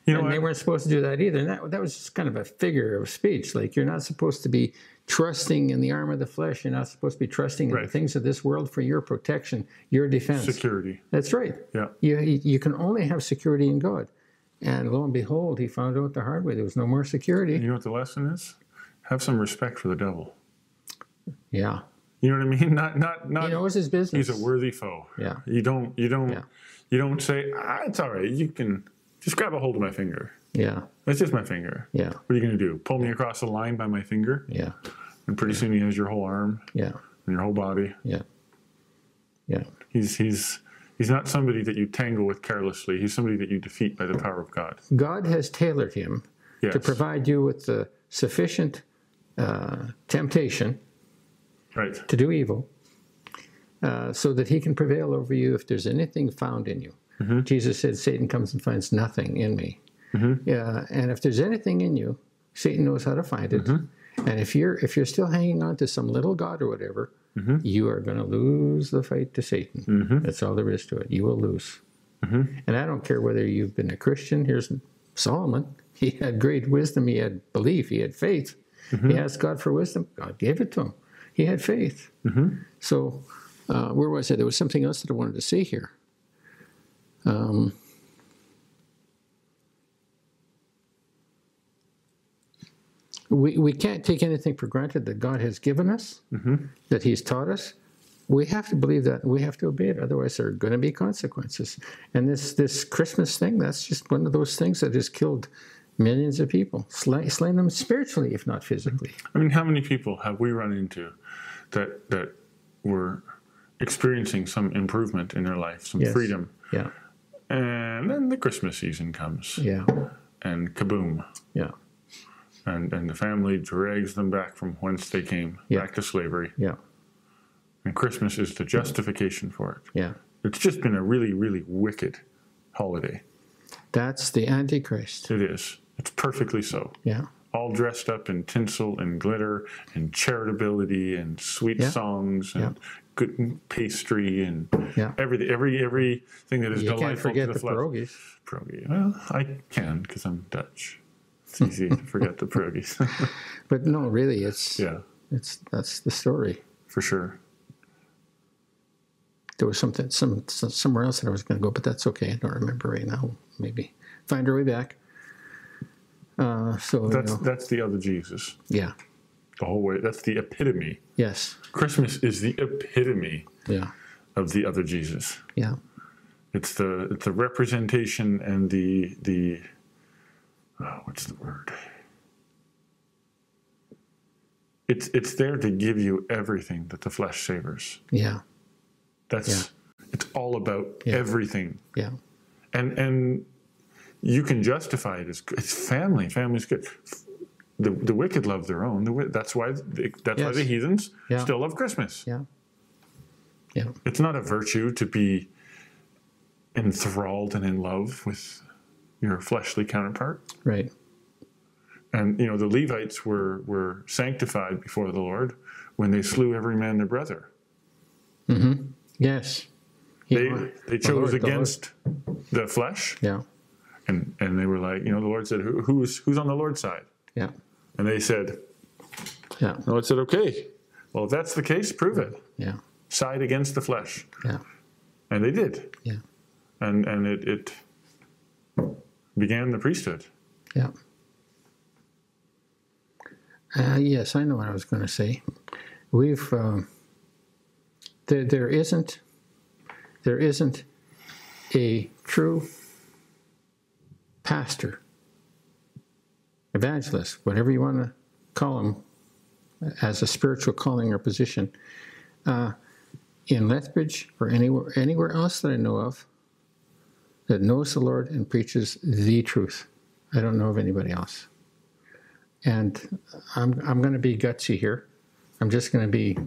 You know and they what? weren't supposed to do that either. And that, that was just kind of a figure of speech. Like you're not supposed to be trusting in the arm of the flesh. You're not supposed to be trusting in the things of this world for your protection, your defense. Security. That's right. Yeah. You, you can only have security in God. And lo and behold, he found out the hard way. There was no more security. You know what the lesson is? Have some respect for the devil. Yeah. You know what I mean? Not not not He knows his business. he's a worthy foe. Yeah. You don't you don't Yeah. you don't say, ah, it's all right, you can just grab a hold of my finger. Yeah. That's just my finger. Yeah. What are you gonna do? Pull me across the line by my finger? Yeah. And pretty soon he has your whole arm Yeah. and your whole body. Yeah. Yeah. He's he's he's not somebody that you tangle with carelessly. He's somebody that you defeat by the power of God. God has tailored him Yes. to provide you with the sufficient uh, temptation Right. to do evil uh, so that he can prevail over you if there's anything found in you. Jesus said, Satan comes and finds nothing in me. Yeah, and if there's anything in you Satan knows how to find it. And if you're if you're still hanging on to some little god or whatever, Mm-hmm. you are going to lose the fight to Satan. Mm-hmm. That's all there is to it. You will lose. Mm-hmm. And I don't care whether you've been a Christian. Here's Solomon. He had great wisdom. He had belief. He had faith. He asked God for wisdom. God gave it to him. He had faith. So, uh, where was I? There was something else that I wanted to say here. Um, we, we can't take anything for granted that God has given us, mm-hmm. that He's taught us. We have to believe that. We have to obey it. Otherwise, there are going to be consequences. And this this Christmas thing, that's just one of those things that has killed millions of people, slain, slain them spiritually, if not physically. I mean, how many people have we run into that that were experiencing some improvement in their life, some Yes. freedom, Yeah, and then the Christmas season comes, yeah, and kaboom, yeah, and and the family drags them back from whence they came, Yeah. back to slavery, yeah, and Christmas is the justification for it. yeah. It's just been a really, really wicked holiday. That's the Antichrist. It is. It's perfectly so. Yeah, All dressed up in tinsel and glitter and charitability and sweet Yeah. songs and Yeah. good pastry and Yeah. everything, every everything that is you can't delightful forget to the the, flesh. pierogies. Pierogi. Well, I can because I'm Dutch. It's easy to forget the pierogies. But no, really, it's yeah, it's that's the story. for sure. There was something some, some somewhere else that I was going to go, but that's okay. I don't remember right now. Maybe find our way back. Uh, so you That's know, that's the other Jesus. yeah, The whole way. That's the epitome. yes, Christmas is the epitome yeah, of the other Jesus. yeah, It's the it's the representation and the the oh, what's the word? It's it's there to give you everything that the flesh savors. yeah, That's it's all about Yeah. everything. yeah, And and you can justify it as good. it's family. Family's good. The, the wicked love their own. The, that's why the, that's why the heathens Yeah. still love Christmas. yeah, yeah, It's not a virtue to be enthralled and in love with your fleshly counterpart. right, And you know the Levites were were sanctified before the Lord when they slew every man their brother. Mm-hmm. Yes. He They they chose the Lord- against the flesh, Yeah, and and they were like, you know, the Lord said, Who, who's who's on the Lord's side? yeah, And they said, yeah, the Lord said, okay. Well, if that's the case, prove it. yeah, Side against the flesh, yeah, and they did, yeah, and and it it began the priesthood. yeah. Uh, yes, I know what I was going to say. We've um, there, there isn't there isn't a true pastor, evangelist, whatever you want to call him, as a spiritual calling or position, uh, in Lethbridge or anywhere anywhere else that I know of, that knows the Lord and preaches the truth. I don't know of anybody else. And I'm I'm going to be gutsy here. I'm just going to be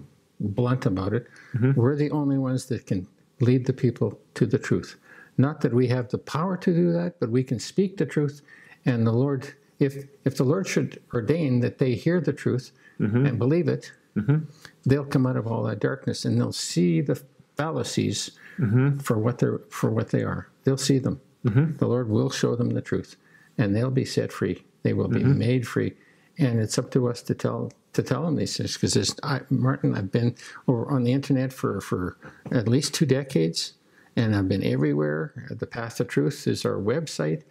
blunt about it. Mm-hmm. We're the only ones that can lead the people to the truth. Not that we have the power to do that, but we can speak the truth. And the Lord, if if the Lord should ordain that they hear the truth mm-hmm. and believe it, mm-hmm. they'll come out of all that darkness and they'll see the fallacies Mm-hmm. for what they're for what they are. They'll see them. Mm-hmm. The Lord will show them the truth, and they'll be set free. They will be mm-hmm. made free, and it's up to us to tell to tell them these things. Because Martin, I've been over on the internet for for at least two decades, and I've been everywhere. The Path of Truth is our website,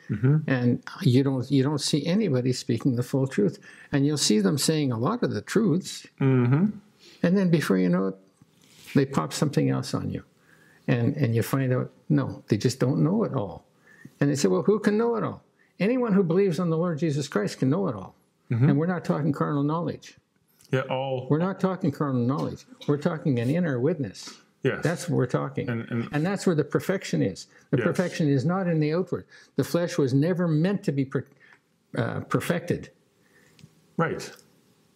and you don't you don't see anybody speaking the full truth, and you'll see them saying a lot of the truths, and then before you know it, they pop something else on you, and and you find out no, they just don't know it all, and they say, well, who can know it all? Anyone who believes on the Lord Jesus Christ can know it all, and we're not talking carnal knowledge. Yeah, all We're not talking carnal knowledge. We're talking an inner witness. yes. That's what we're talking. And- And, and- that's where the perfection is. The Yes. perfection is not in the outward. The flesh was never meant to be per, uh, perfected. right.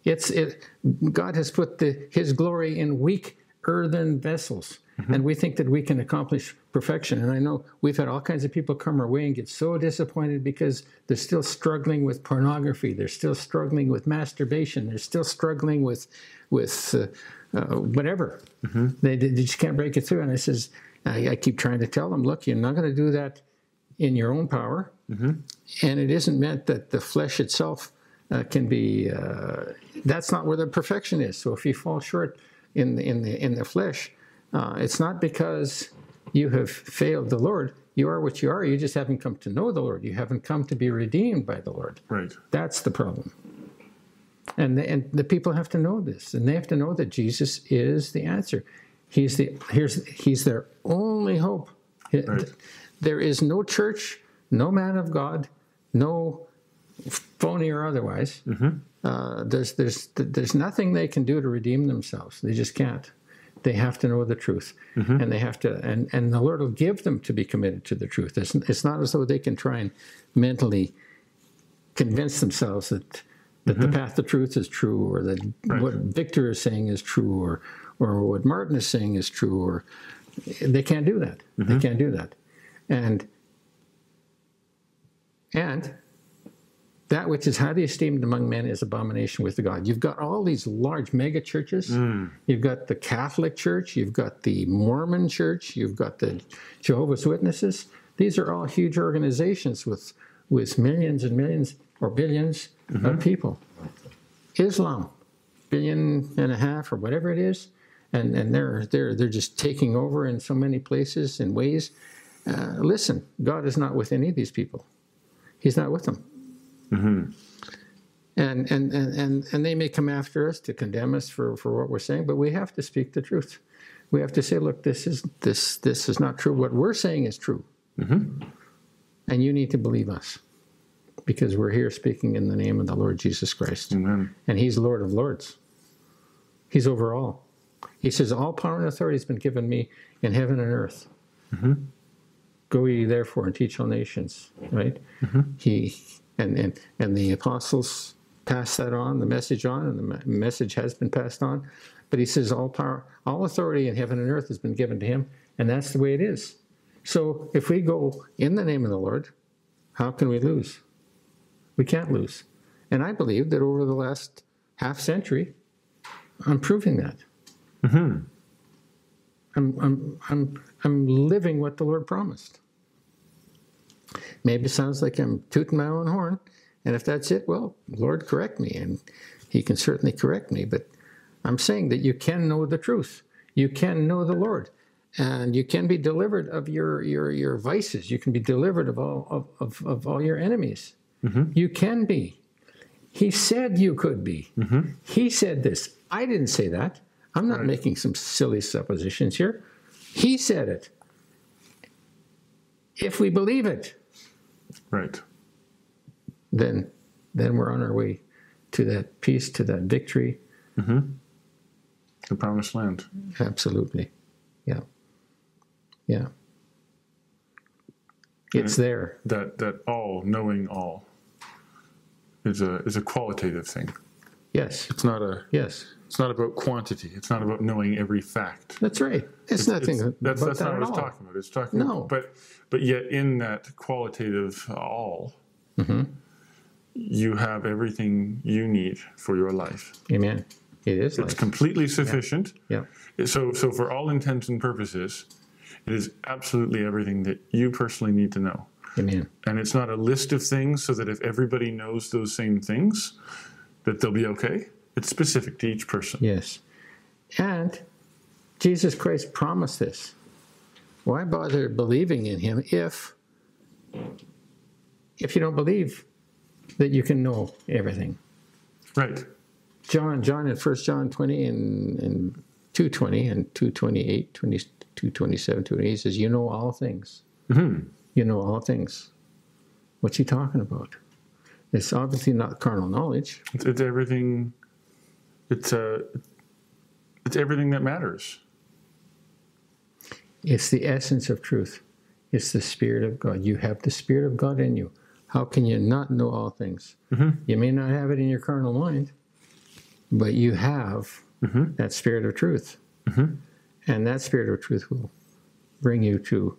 It's it, God has put the, His glory in weak earthen vessels. And we think that we can accomplish perfection. And I know we've had all kinds of people come our way and get so disappointed because they're still struggling with pornography. They're still struggling with masturbation. They're still struggling with, with uh, uh, whatever. They, they just can't break it through. And I says, I, I keep trying to tell them, look, you're not going to do that in your own power. And it isn't meant that the flesh itself uh, can be, uh, that's not where the perfection is. So if you fall short in the, in the, in the flesh, uh, it's not because you have failed the Lord. You are what you are. You just haven't come to know the Lord. You haven't come to be redeemed by the Lord. Right. That's the problem. And the, and the people have to know this, and they have to know that Jesus is the answer. He's the here's he's their only hope. Right. There is no church, no man of God, no phony or otherwise. Uh, there's there's there's nothing they can do to redeem themselves. They just can't. They have to know the truth, mm-hmm. and they have to, and and the Lord will give them to be committed to the truth. It's, it's not as though they can try and mentally convince themselves that that the mm-hmm. path to truth is true, or that what Victor is saying is true, or or what Martin is saying is true, or they can't do that. They mm-hmm. can't do that, and and that which is highly esteemed among men is abomination with God. You've got all these large mega churches. You've got the Catholic Church. You've got the Mormon Church. You've got the Jehovah's Witnesses. These are all huge organizations with with millions and millions or 1000000000s of people. Islam, billion and a half or whatever it is, and and they're they're they're just taking over in so many places and ways. Uh, listen, God is not with any of these people. He's not with them. Mm-hmm. And, and, and, and, and they may come after us to condemn us for, for what we're saying, but we have to speak the truth. We have to say, look, this is, this, this is not true. What we're saying is true. Mm-hmm. And you need to believe us because we're here speaking in the name of the Lord Jesus Christ. Amen. And He's Lord of Lords, He's over all. He says, All power and authority has been given me in heaven and earth. Mm-hmm. Go ye therefore and teach all nations, right? He and, and and the apostles passed that on, the message on, and the message has been passed on. But he says, All power, all authority in heaven and earth has been given to him, and that's the way it is. So if we go in the name of the Lord, how can we lose? We can't lose. And I believe that over the last half century, I'm proving that. Mm-hmm. I'm, I'm, I'm, I'm living what the Lord promised. Maybe it sounds like I'm tooting my own horn. And if that's it, well, Lord, correct me. And He can certainly correct me. But I'm saying that you can know the truth. You can know the Lord. And you can be delivered of your, your, your vices. You can be delivered of all, of, of, of all your enemies. Mm-hmm. You can be. He said you could be. Mm-hmm. He said this. I didn't say that. I'm not making some silly suppositions here. He said it. If we believe it, Right. then then we're on our way to that peace, to that victory. Mm-hmm. The promised land. Absolutely. Yeah. Yeah. It's there. That that all knowing all is a is a qualitative thing. Yes. It's not a Yes. it's not about quantity. It's not about knowing every fact. That's right. It's, nothing It's- that's about that's that not what it's talking about. It's talking No. but but yet in that qualitative all Mm-hmm. you have everything you need for your life. Amen. It is It's like completely sufficient. yeah. So so for all intents and purposes, it is absolutely everything that you personally need to know. Amen. And it's not a list of things so that if everybody knows those same things, that they'll be okay. It's specific to each person. Yes. And Jesus Christ promised this. Why bother believing in him if if you don't believe that you can know everything? Right. John, John in 1 John 20 and, and 220 and 228, 20, 227, 28 he says, You know all things. Mm-hmm. You know all things. What's he talking about? It's obviously not carnal knowledge. It's, it's everything. It's uh, it's everything that matters. It's the essence of truth. It's the Spirit of God. You have the Spirit of God in you. How can you not know all things? Mm-hmm. You may not have it in your carnal mind, but you have mm-hmm. that Spirit of truth. Mm-hmm. And that spirit of truth will bring you to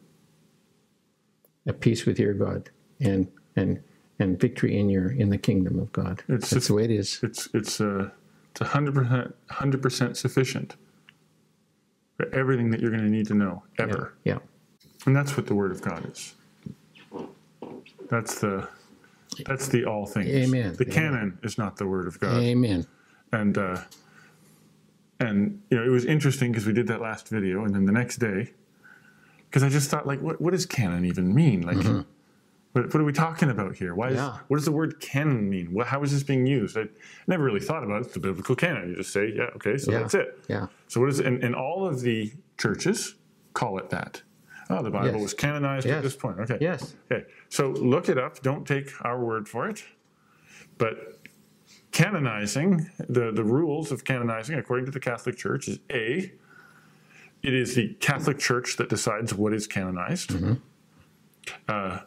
a peace with your God and and and victory in your in the kingdom of God. It's That's the way it is. It's it's uh, it's a hundred percent hundred percent sufficient for everything that you're going to need to know ever, Yeah. and that's what the Word of God is. That's the that's the all things. Amen. The Amen. canon is not the Word of God, Amen. and uh, and you know it was interesting because we did that last video, and then the next day, because I just thought like, what what does canon even mean? Like. What, what are we talking about here? Why is. Yeah. what does the word canon mean? What, how is this being used? I never really thought about it. It's the biblical canon. You just say, yeah, okay, so Yeah. that's it. Yeah. So what is it? And, and all of the churches call it that. Oh, the Bible Yes. was canonized Yes. at this point. Okay. Yes. Okay. So look it up. Don't take our word for it. But canonizing, the, the rules of canonizing, according to the Catholic Church, is A, it is the Catholic Church that decides what is canonized. Mm-hmm. Uh,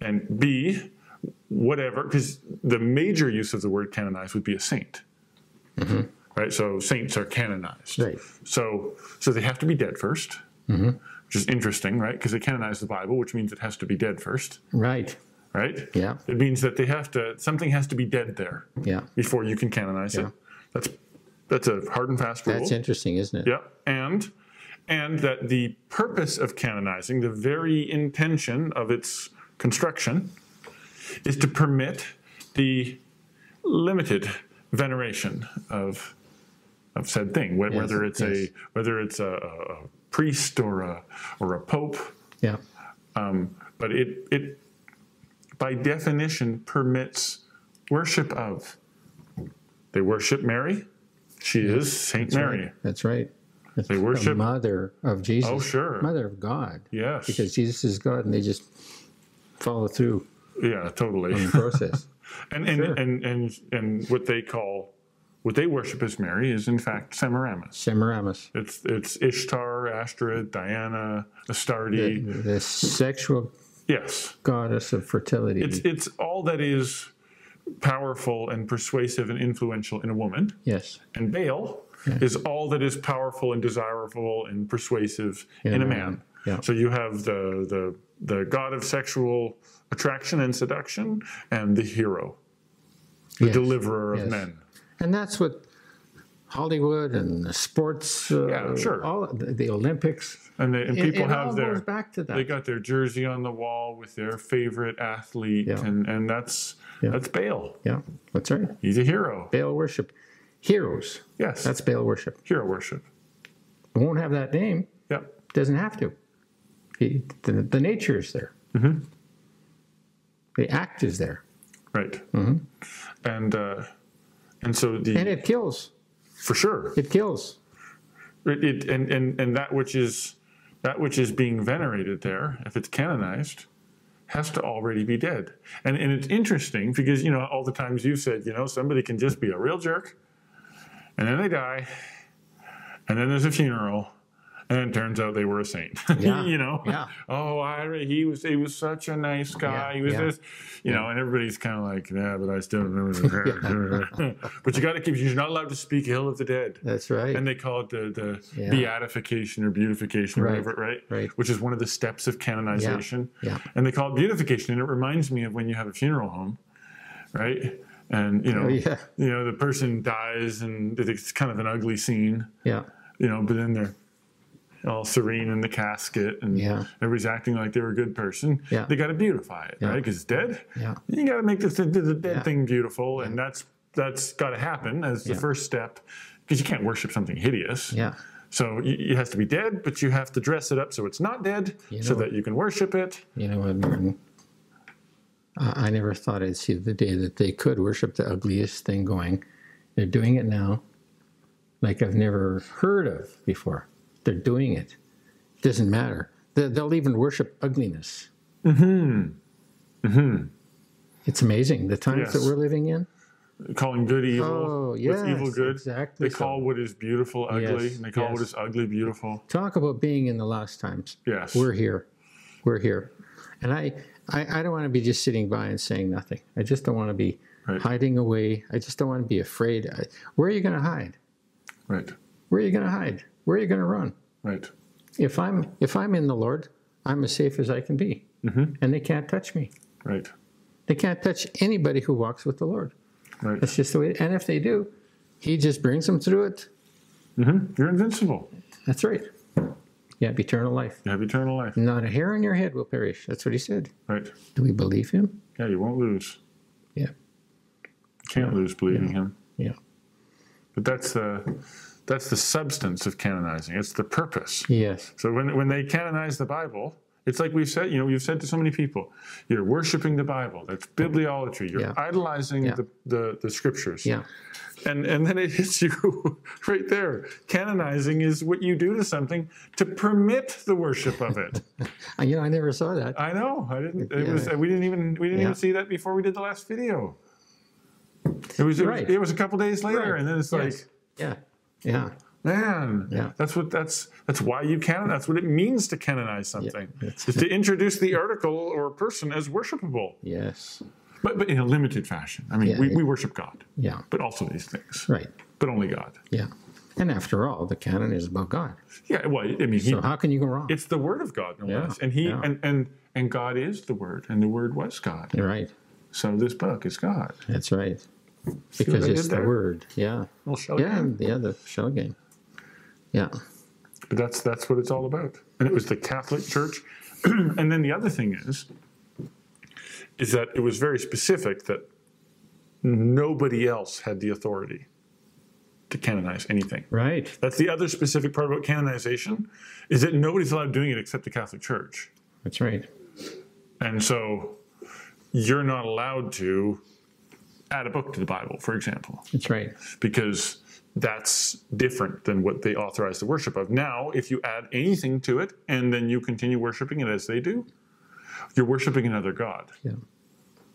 and B, whatever, because the major use of the word canonized would be a saint. Right? So saints are canonized. Right. So, so they have to be dead 1st Mm-hmm. which is interesting, right? Because they canonize the Bible, which means it has to be dead first, Right. right? Yeah. It means that they have to something has to be dead there Yeah. before you can canonize Yeah. it. That's that's a hard and fast rule. That's interesting, isn't it? Yeah, and and that the purpose of canonizing, the very intention of its construction, is to permit the limited veneration of of said thing, wh- whether it's yes. a whether it's a, a priest or a or a pope. Yeah. Um, but it it by definition permits worship of. They worship Mary. She is Saint Mary. That's right. That's They the worship- mother of Jesus. Oh, sure. Mother of God. Yes. Because Jesus is God and they just follow through Yeah, totally. the process. and and, Sure. and and and what they call what they worship as Mary is in fact Semiramis. Semiramis. It's it's Ishtar, Ashtoreth, Diana, The, Astarte. the sexual yes. goddess of fertility. It's it's all that is powerful and persuasive and influential in a woman. yes. And Baal is all that is powerful and desirable and persuasive in, a man. Yeah. So you have the, the the god of sexual attraction and seduction and the hero, the Yes. deliverer of Yes. men. And that's what Hollywood and the sports, uh, Yeah, sure. all the, the Olympics. And, they, and It- people it have all their goes back to that. they got their jersey on the wall with their favorite athlete Yeah. and, and that's Yeah. that's Baal. yeah, that's right. He's a hero. Baal worship. Heroes. Yes. That's Baal worship. hero worship. It won't have that name. Yep. Doesn't have to. He, the, the nature is there. Mm-hmm. The act is there. Right. And uh, and so the And it kills. for sure It kills. it, it and, and and that which is that which is being venerated there, if it's canonized, has to already be dead. And and it's interesting because you know all the times you've said you know somebody can just be a real jerk, and then they die, and then there's a funeral. And it turns out they were a saint. Yeah, you know. yeah. Oh, I he was he was such a nice guy. Yeah, he was yeah. this, you know. And everybody's kind of like, yeah, but I still remember. but you got to keep. You're not allowed to speak ill of the dead That's right. and they call it the, the beatification or beautification or Right, whatever, right? right. Which is one of the steps of canonization. yeah. And they call it beautification, and it reminds me of when you have a funeral home, right? And you know, Oh, yeah. you know, the person dies, and it's kind of an ugly scene, yeah. you know, but then they're all serene in the casket, and Yeah. everybody's acting like they're a good person. Yeah. They got to beautify it, right? Because it's dead. Yeah. You got to make the, the, the dead Yeah. thing beautiful, and that's that's got to happen as the Yeah. first step, because you can't worship something hideous. Yeah. So y- it has to be dead, but you have to dress it up so it's not dead, You so that you can worship it. You know what, Martin? I never thought I'd see the day that they could worship the ugliest thing going. They're doing it now, like I've never heard of before. They're doing it. Doesn't matter. They- They'll even worship ugliness. Mm-hmm. Mm-hmm. It's amazing the times Yes. that we're living in. Calling good evil, Oh, with yes, evil good. exactly They call so. what is beautiful ugly, Yes, and they call what yes. is ugly beautiful. Talk about being in the last times. Yes. We're here. We're here. And I, I, I don't want to be just sitting by and saying nothing. I just don't want to be Right. hiding away. I just don't want to be afraid. I, where are you going to hide? Right. Where are you going to hide? Where are you going to run? Right. If I'm if I'm in the Lord, I'm as safe as I can be, and they can't touch me. Right. They can't touch anybody who walks with the Lord. Right. That's just the way. And if they do, He just brings them through it. Mm-hmm. You're invincible. That's right. You have eternal life. You have eternal life. Not a hair on your head will perish. That's what He said. Right. Do we believe Him? Yeah, you won't lose. Yeah. You can't lose believing him. Yeah. But that's the that's the substance of canonizing. It's the purpose. Yes. So when when they canonize the Bible, it's like we've said, you know, we've said to so many people, you're worshiping the Bible. That's bibliolatry. You're Yeah. idolizing Yeah. the, the, the scriptures. Yeah. And and then it hits you right there. Canonizing is what you do to something to permit the worship of it. You know, I never saw that. I know. I didn't. It Yeah. was. We didn't even. We didn't even see that before we did the last video. It was. It, Right. was, it was a couple days later, Right. and then it's Yes. like, Yeah. Yeah. man, Yeah. that's what. That's that's why you canon. That's what it means to canonize something. that's- is to introduce the article or person as worshipable, Yes. but but in a limited fashion. I mean, Yeah. we, we worship God, Yeah. but also these things, Right. but only God. Yeah. And after all, the canon is about God. Yeah. Well, I mean, he, So how can you go wrong? it's the word of God, no Yeah. less, and he Yeah. and and and God is the word, and the word was God. You're right. So this book is God. That's right. What Because I it's the there? word. Yeah. Well, shall Yeah. we? Yeah. The shell game. Yeah. But that's that's what it's all about. And it was the Catholic Church. and then the other thing is, is that it was very specific that nobody else had the authority to canonize anything. Right. That's the other specific part about canonization, is that nobody's allowed doing it except the Catholic Church. That's right. And so you're not allowed to add a book to the Bible, for example. That's right. because that's different than what they authorize the worship of. Now, if you add anything to it and then you continue worshiping it as they do, you're worshiping another God Yeah.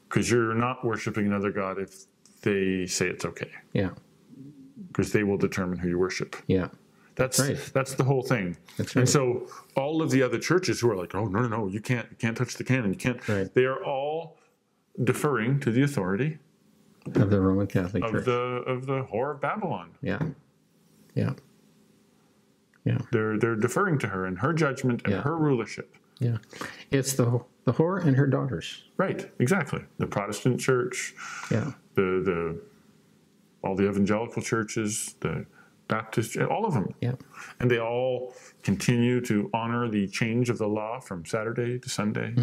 because you're not worshiping another God if they say it's okay Yeah. because they will determine who you worship. Yeah. That's right. that's the whole thing. That's And so all of the other churches who are like, oh no no no, you can't you can't touch the canon, you can't. Right. They are all deferring to the authority Of the Roman Catholic of Church. the of the whore of Babylon. yeah. Yeah. Yeah. They're they're deferring to her and her judgment and Yeah. her rulership. Yeah. It's the the whore and her daughters. Right, exactly. The Protestant church, Yeah. the the all the evangelical churches, the Baptist, all of them, Yeah. and they all continue to honor the change of the law from Saturday to Sunday.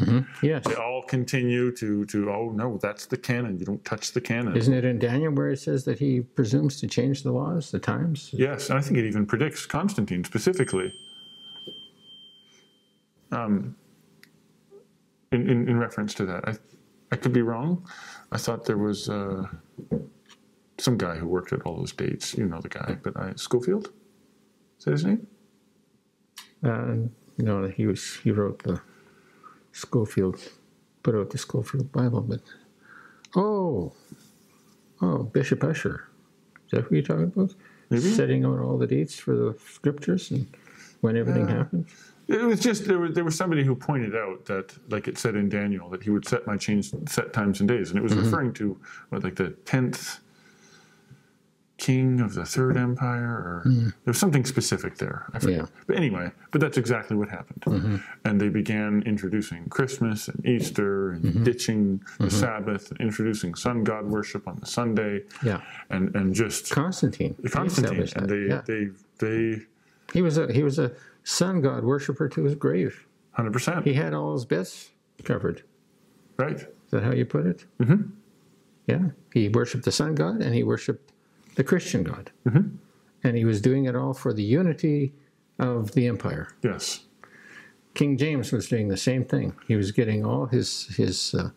Yes. They all continue to to oh no, that's the canon. You don't touch the canon. Isn't it in Daniel where it says that he presumes to change the laws, the times? Yes, and I think it even predicts Constantine specifically. Um, in, in, in reference to that, I, I could be wrong. I thought there was uh, some guy who worked at all those dates. You know the guy, but I, Scofield? Is that his name? Uh, know, he was he wrote the Scofield, put out the Scofield Bible, but oh, oh, Bishop Ussher. Is that who you're talking about? Maybe. Setting out all the dates for the scriptures and when everything happened. It was just there was there was somebody who pointed out that, like it said in Daniel, that he would set my change set times and days, and it was referring to what like the tenth king of the third empire, or hmm. there was something specific there. I forget. Yeah. But anyway, but that's exactly what happened, mm-hmm. and they began introducing Christmas and Easter and mm-hmm. ditching the mm-hmm. Sabbath, introducing sun god worship on the Sunday, Yeah, and and just Constantine. Constantine, established and they yeah. they they he was a he was a sun god worshiper to his grave. hundred percent He had all his bits covered. right. Is that how you put it? Mm-hmm. Yeah. He worshipped the sun god and he worshipped the Christian God. Mm-hmm. And he was doing it all for the unity of the empire. Yes. King James was doing the same thing. He was getting all his his uh,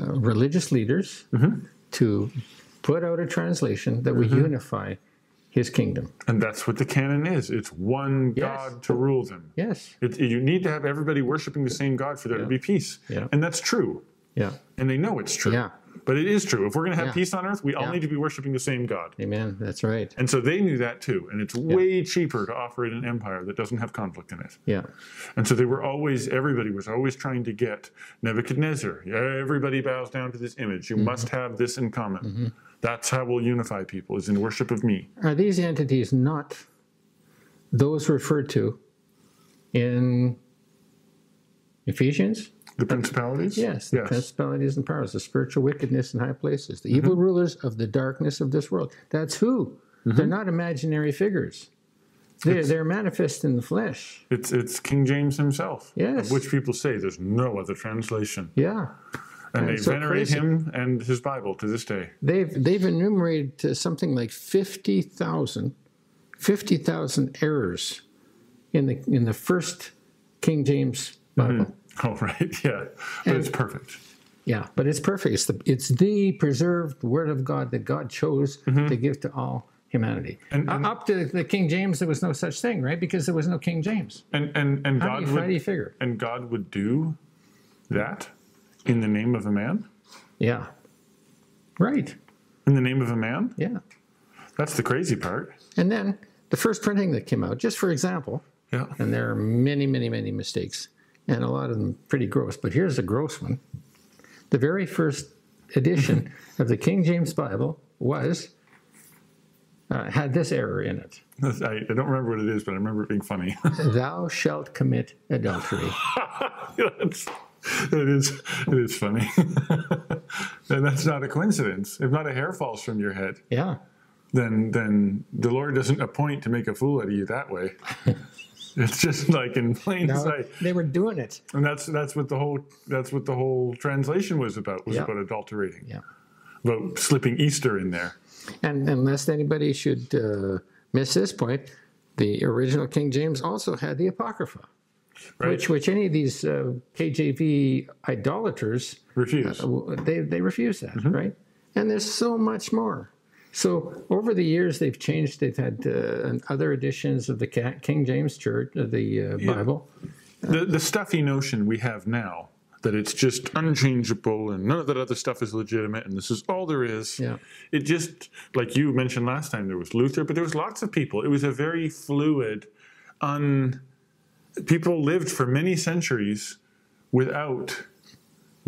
uh, religious leaders to put out a translation that would unify his kingdom. And that's what the canon is. It's one Yes. God to rule them. Yes. It, you need to have everybody worshiping the same God for there to be peace. Yeah. And that's true. Yeah. And they know it's true. Yeah. But it is true. If we're going to have Yeah. peace on earth, we all Yeah. need to be worshiping the same God. Amen. That's right. And so they knew that too. And it's way cheaper to operate an empire that doesn't have conflict in it. Yeah. And so they were always, everybody was always trying to get Nebuchadnezzar. Everybody bows down to this image. You Mm-hmm. must have this in common. That's how we'll unify people, is in worship of me. Are these entities not those referred to in Ephesians? The principalities? Yes, the Yes. principalities and powers, the spiritual wickedness in high places, the mm-hmm. evil rulers of the darkness of this world. That's who. Mm-hmm. They're not imaginary figures. They're, they're manifest in the flesh. It's it's King James himself. Yes. Of which people say there's no other translation. Yeah. And And they so venerate crazy. him and his Bible to this day. They've, they've enumerated something like 50,000 50,000 errors in the, in the first King James Bible. Mm-hmm. Oh right, yeah. But it's perfect. Yeah, but it's perfect. It's the, it's the preserved Word of God that God chose to give to all humanity. And- and- Uh, Up to the King James, there was no such thing, right? Because there was no King James. And and, and How God do you, would how do you figure? and God would do that in the name of a man? Yeah. Right. In the name of a man? Yeah. That's the crazy part. And then the first printing that came out, just for example, Yeah. and there are many, many, many mistakes, and a lot of them pretty gross. But here's a gross one: the very first edition of the King James Bible was uh, had this error in it: I, I don't remember what it is, but I remember it being funny. "Thou shalt commit adultery." That's, it is it is funny. and that's not a coincidence. If not a hair falls from your head, Yeah, then then the Lord doesn't appoint to make a fool out of you that way. It's just like in plain no, sight. they were doing it. And that's that's what the whole that's what the whole translation was about, was Yeah. about adulterating. Yeah, About slipping Easter in there. and unless anybody should uh, miss this point, the original King James also had the Apocrypha. Right? Which, which any of these uh, KJV idolaters Refuse. Uh, they, they refuse that, Mm-hmm. right? And there's so much more. So over the years, they've changed. They've had uh, other editions of the King James Church, of the uh, Bible. the the stuffy notion we have now that it's just unchangeable and none of that other stuff is legitimate and this is all there is. Yeah. It just like you mentioned last time there was Luther, but there was lots of people. It was a very fluid, un people lived for many centuries without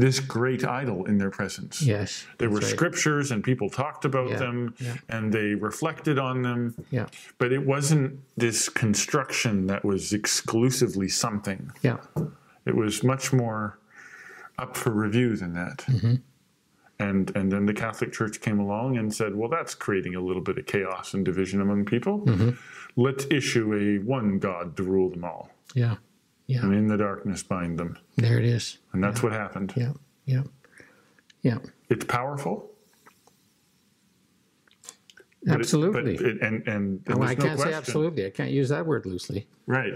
this great idol in their presence. Yes. There were right. scriptures and people talked about Yeah, them yeah. and they reflected on them. Yeah. But it wasn't this construction that was exclusively something. Yeah. It was much more up for review than that. Mm-hmm. And and then the Catholic Church came along and said, well, that's creating a little bit of chaos and division among people. Mm-hmm. Let's issue a one God to rule them all, Yeah. Yeah. and in the darkness bind them. There it is. And that's what happened. Yeah. Yeah. Yeah. It's powerful. it- Absolutely. but it, and and, and well, I can't say absolutely. I can't use that word loosely. Right.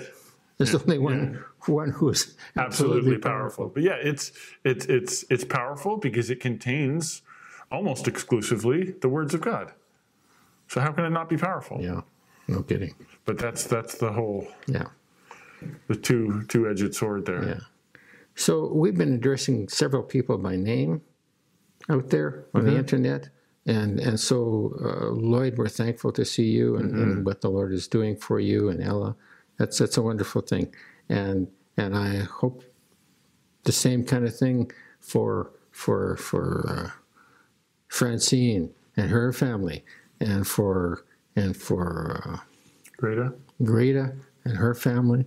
There's only one one who's absolutely powerful. But yeah, it's it's it's it's powerful because it contains almost exclusively the words of God. So how can it not be powerful? Yeah. No kidding. But that's that's the whole Yeah. The two two edged sword there. Yeah. So we've been addressing several people by name out there on the internet. And, and so, uh, Lloyd, we're thankful to see you and, and what the Lord is doing for you and Ella. That's, that's a wonderful thing. And, and I hope the same kind of thing for, for, for uh, Francine and her family and for, and for uh, Greta? Greta and her family,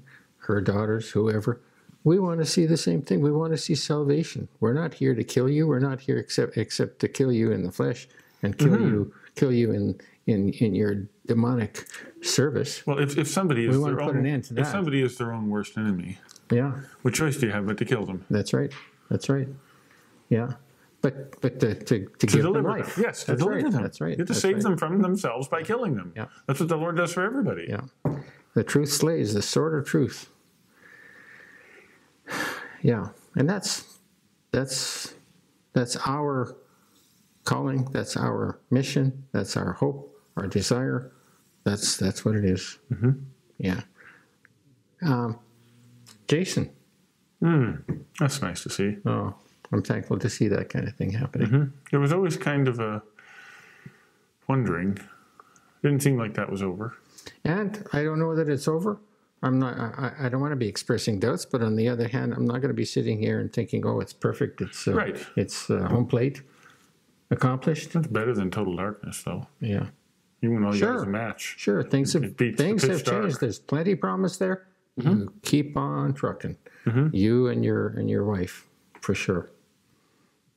her daughters, whoever. We want to see the same thing. We want to see salvation. We're not here to kill you. We're not here except except to kill you in the flesh and kill mm-hmm. you kill you in in in your demonic service. Well, if, if somebody is wanna their put own, an end to if somebody is their own worst enemy, Yeah, what choice do you have but to kill them? that's right. That's right. Yeah, but but to to, to, To give them deliver life. them. Yes, to that's deliver right. them. That's right. You have to That's save right. them from themselves by killing them. Yeah. That's what the Lord does for everybody. Yeah. The truth slays, the sword of truth. Yeah. And that's that's that's our calling, that's our mission, that's our hope, our desire. That's that's what it is. Mm-hmm. Yeah. Um, Jason, That's nice to see. oh, I'm thankful to see that kind of thing happening. There was always kind of a wondering. Didn't seem like that was over. And I don't know that it's over. I'm not. I, I don't want to be expressing doubts, but on the other hand, I'm not going to be sitting here and thinking, "Oh, it's perfect. It's uh, Right. It's uh, home plate accomplished." That's better than total darkness, though. Yeah, Even though you Sure. guys a match. Sure, things have It beats the things have dark. changed. There's plenty of promise there. Mm-hmm. You keep on trucking. You and your and your wife, for sure.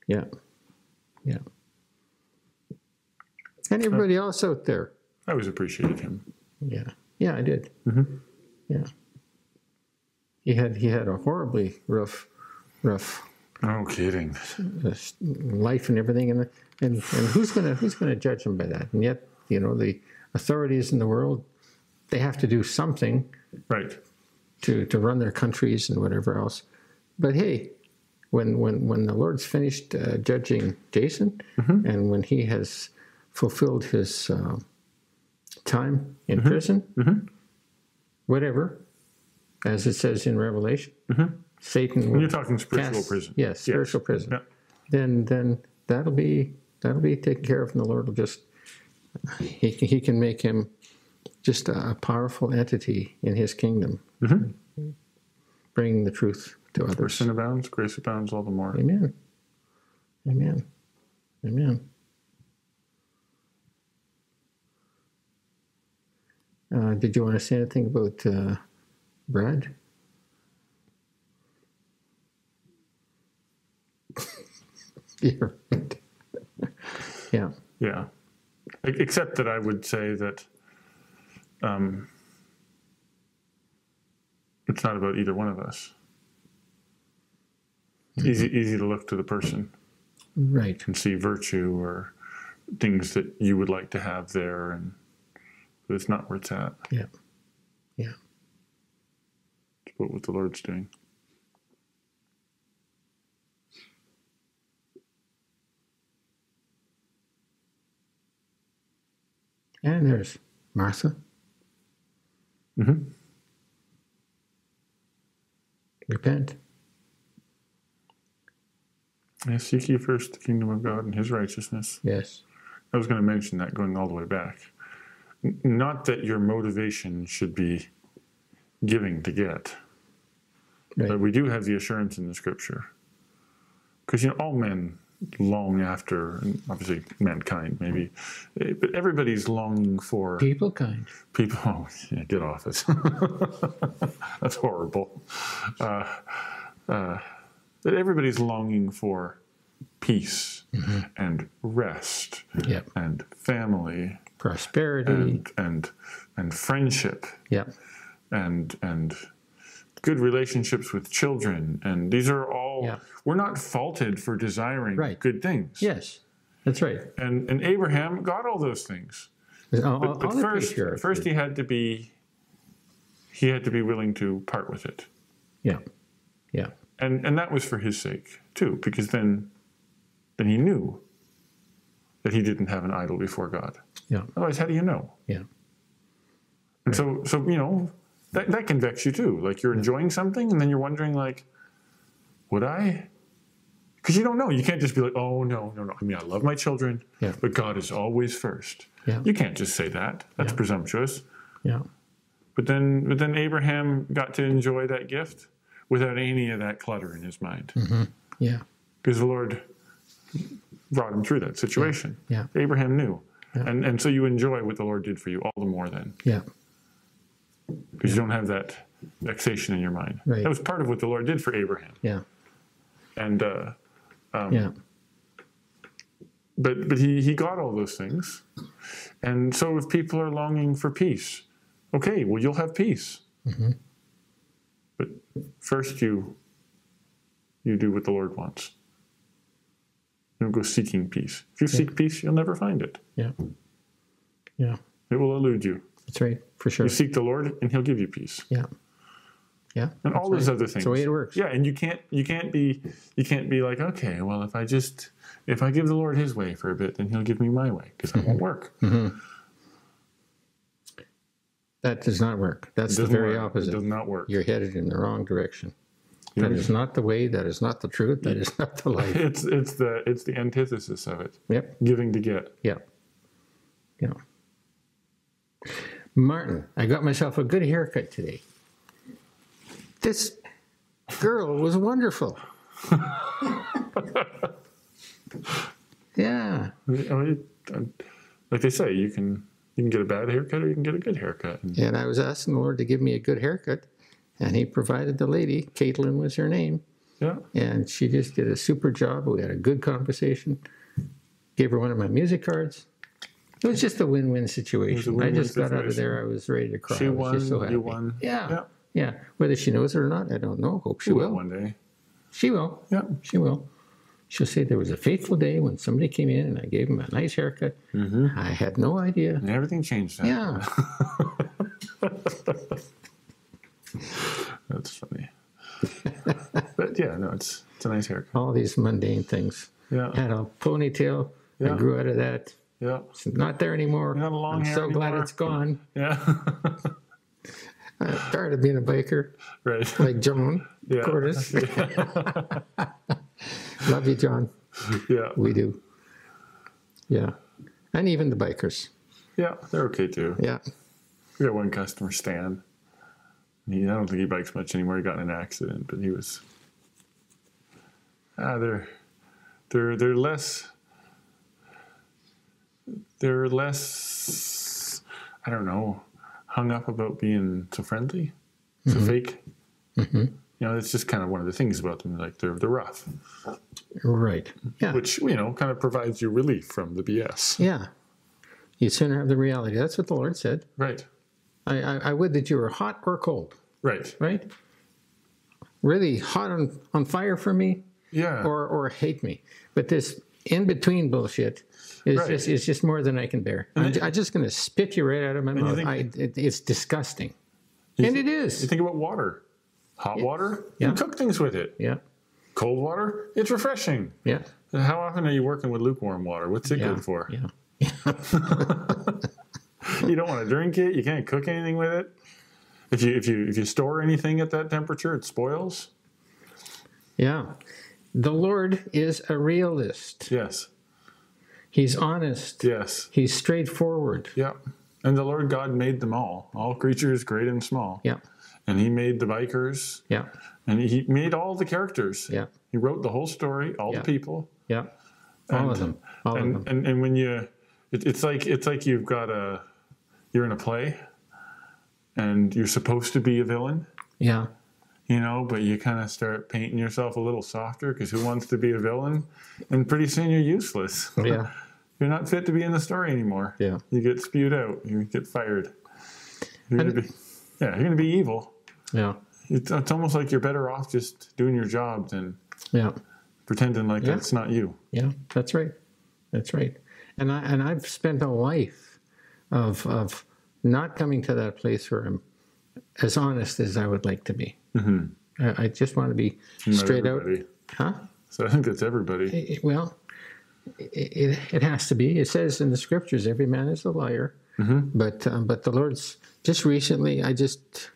Yeah, yeah. And everybody else out there. I always appreciated him. Yeah, yeah, I did. Mm-hmm. Yeah. He had he had a horribly rough, rough No kidding. life and everything, and and and who's gonna who's gonna judge him by that? And yet, you know, the authorities in the world, they have to do something Right. to to run their countries and whatever else. But hey, when when when the Lord's finished uh, judging Jason, and when he has fulfilled his uh, time in prison, whatever, as it says in Revelation, mm-hmm. Satan. You're talking spiritual cast- prison. Yes, spiritual prison. Yeah. Then then that'll be that'll be taken care of, and the Lord will just he can- he can make him just a, a powerful entity in His kingdom, mm-hmm. bringing the truth to Where others. sin abounds, grace abounds all the more. Amen. Amen. Amen. Uh, did you want to say anything about uh, Brad? yeah. yeah. Yeah. Except that I would say that um, it's not about either one of us. It's easy, easy to look to the person Right. and see virtue or things that you would like to have there, and but it's not where it's at. Yeah. Yeah. It's what, what the Lord's doing. And there's Martha. Mhm. Repent. Yeah, seek ye first the kingdom of God and His righteousness. Yes. I was going to mention that going all the way back. Not that your motivation should be giving to get, Right. but we do have the assurance in the scripture. Because, you know, all men long after, and obviously mankind maybe, eh, but everybody's longing for People kind. people. Oh, yeah, get off it. That's horrible. Uh, uh, but everybody's longing for peace and rest Yep. and family Prosperity. and and and friendship yep. and and good relationships with children and these are all Yeah. we're not faulted for desiring Right. good things Yes. That's right. and and abraham got all those things All, but, but first first he had to be he had to be willing to part with it Yeah. Yeah. and and that was for his sake too because then then he knew that he didn't have an idol before god Yeah. otherwise how do you know Yeah. And so, so you know, that, that can vex you too. Like you're enjoying something, and then you're wondering, like, would I? Because you don't know. You can't just be like, oh no, no, no. I mean, I love my children, Yeah. but God is always first. Yeah. You can't just say that. That's Yeah. presumptuous. Yeah. But then, but then Abraham got to enjoy that gift without any of that clutter in his mind, mm-hmm. Yeah. because the Lord brought him through that situation. Yeah. Abraham knew, Yeah. and and so you enjoy what the Lord did for you all the more then. Yeah. because you don't have that vexation in your mind. Right. That was part of what the Lord did for Abraham. Yeah. And uh, Yeah. but but he he got all those things. And so if people are longing for peace, okay, well you'll have peace. Mm-hmm. But first you you do what the Lord wants. You don't go seeking peace. If you seek peace, you'll never find it. Yeah. Yeah. It will elude you. That's right. For sure. You seek the Lord, and He'll give you peace. Yeah. Yeah. and all those other things. That's the way it works. Yeah, and you can't you can't be you can't be like okay, well if I just if I give the Lord His way for a bit, then He'll give me my way because it won't work. Mm-hmm. That does not work. That's the very work. It opposite. does not work. You're headed in the wrong direction. That is not the way. That is not the truth. That is not the life. It's it's the it's the antithesis of it. Yep. Giving to get. Yeah. Yeah. Martin, I got myself a good haircut today. This girl was wonderful. yeah. I mean, like they say, you can You can get a bad haircut or you can get a good haircut. And I was asking the Lord to give me a good haircut, and He provided the lady. Caitlin was her name, yeah, and she just did a super job. We had a good conversation. Gave her one of my music cards. It was just a win-win situation. I win-win just got out of there. I was ready to cry. she I was won. so happy. you won. Yeah, yeah. yeah. Whether she knows it or not, I don't know. Hope she You will will. one day. She will. Yeah. She will. She'll say there was a fateful day when somebody came in and I gave him a nice haircut. Mm-hmm. I had no idea. And everything changed. Now. Yeah. That's funny. but yeah, no, it's it's a nice haircut. All these mundane things. Yeah, Had a ponytail. I Yeah. grew out of that. yeah, It's not there anymore. Have long I'm hair so glad it's gone. yeah. Tired of being a biker right. like John Yeah. Curtis. Love you, John. yeah, We do. Yeah. And even the bikers. yeah, they're okay too. Yeah. We got one customer, Stan. He, I don't think he bikes much anymore. He got in an accident, but he was. Ah, they're, they're they're less. They're less. I don't know, hung up about being so friendly, so fake. You know, it's just kind of one of the things about them. Like they're they're rough, Right. Yeah. which you know kind of provides you relief from the BS. Yeah. You'd sooner have the reality. That's what the Lord said. Right. I, I, I would that you were hot or cold, Right. right? Really hot on, on fire for me Yeah. or, or hate me. But this in between bullshit is Right. just is just more than I can bear. I'm, I'm just going to spit you right out of my mouth. think- I, it, it's disgusting. and it is. You think about water. Hot water, you cook things with it. Yeah. Cold water, it's refreshing. Yeah. How often are you working with lukewarm water? What's it Yeah. good for? Yeah. You don't want to drink it. You can't cook anything with it. If you if you if you store anything at that temperature, it spoils. Yeah. The Lord is a realist. Yes. He's honest. Yes. He's straightforward. Yep. And the Lord God made them all, all creatures, great and small. Yeah. And He made the bikers, Yeah. and He made all the characters. Yeah. He wrote the whole story, all Yeah. the people. Yeah. All And- of them. All of and, them. and and when you it, it's like it's like you've got a you're in a play and you're supposed to be a villain Yeah. you know but you kind of start painting yourself a little softer because who wants to be a villain and pretty soon you're useless Yeah. you're not fit to be in the story anymore Yeah. you get spewed out you get fired you're gonna be yeah you're gonna be evil Yeah. it's, it's almost like you're better off just doing your job than Yeah. pretending like Yeah. that's not you Yeah. That's right. That's right. And I and I've spent a life of of not coming to that place where I'm as honest as I would like to be. Mm-hmm. I, I just want to be Not straight out. Huh? so i think that's everybody It- it- well, it, it, has to be. It says in the scriptures, every man is a liar. But um, but the Lord's just recently. I just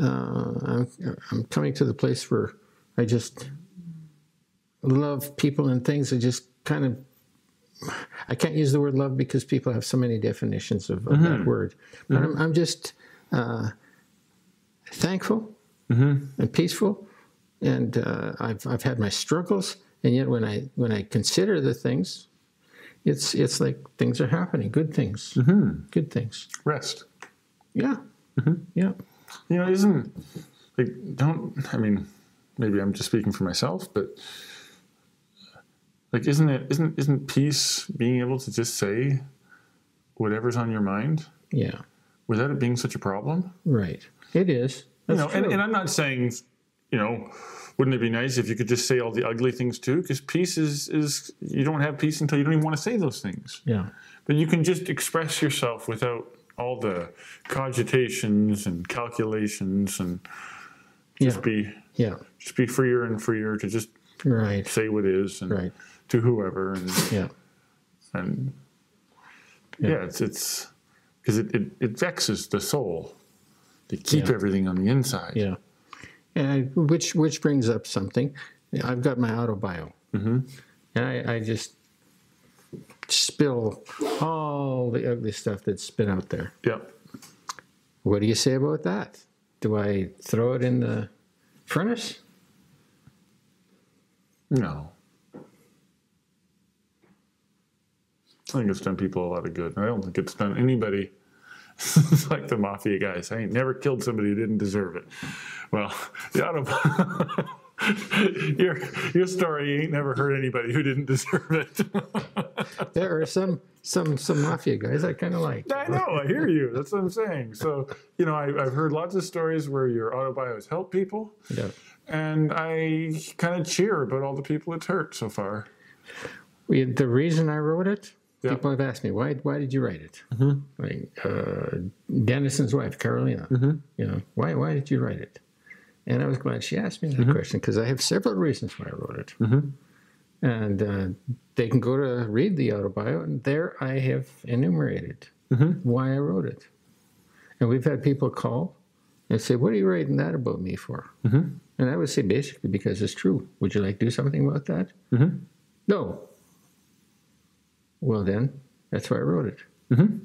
uh, I'm, I'm coming to the place where I just love people and things. I just kind of I can't use the word love because people have so many definitions of, of that word. But I'm, I'm just uh, thankful and peaceful, and uh, I've I've had my struggles, and yet when I when I consider the things, it's it's like things are happening, good things, good things. rest. Yeah, yeah, You know, isn't like don't I mean, maybe I'm just speaking for myself, but like isn't it isn't isn't peace being able to just say whatever's on your mind yeah. without it being such a problem? Right. It is. You That's know, and, and I'm not saying, you know, wouldn't it be nice if you could just say all the ugly things too? Because peace is is you don't have peace until you don't even want to say those things. yeah, But you can just express yourself without all the cogitations and calculations and just yeah, be yeah. just be freer and freer to just Right. say what is and Right. To whoever and Yeah. and yeah, it's it's because it, it, it vexes the soul to keep Yeah. everything on the inside. Yeah, and which which brings up something. I've got my auto bio, mm-hmm. and I, I just spill all the ugly stuff that's been out there. Yep. What do you say about that? Do I throw it in the furnace? No. I think it's done people a lot of good. I don't think it's done anybody like the mafia guys. I ain't never killed somebody who didn't deserve it. Well, the auto. your your story you ain't never hurt anybody who didn't deserve it. There are some some some mafia guys I kind of like. I know, I hear you. That's what I'm saying. So, you know, I, I've heard lots of stories where your autobio help people, Yeah. and I kind of cheer about all the people it's hurt so far. We, the reason I wrote it, People have asked me, why, why did you write it? Mm-hmm. Like, uh, Denison's wife, Carolina, mm-hmm. you know, why, why did you write it? And I was glad she asked me that mm-hmm. question because I have several reasons why I wrote it. And uh, they can go to read the autobio, and there I have enumerated why I wrote it. And we've had people call and say, What are you writing that about me for? And I would say, basically, because it's true. Would you like to do something about that? No. Well, then, that's why I wrote it. Mm-hmm.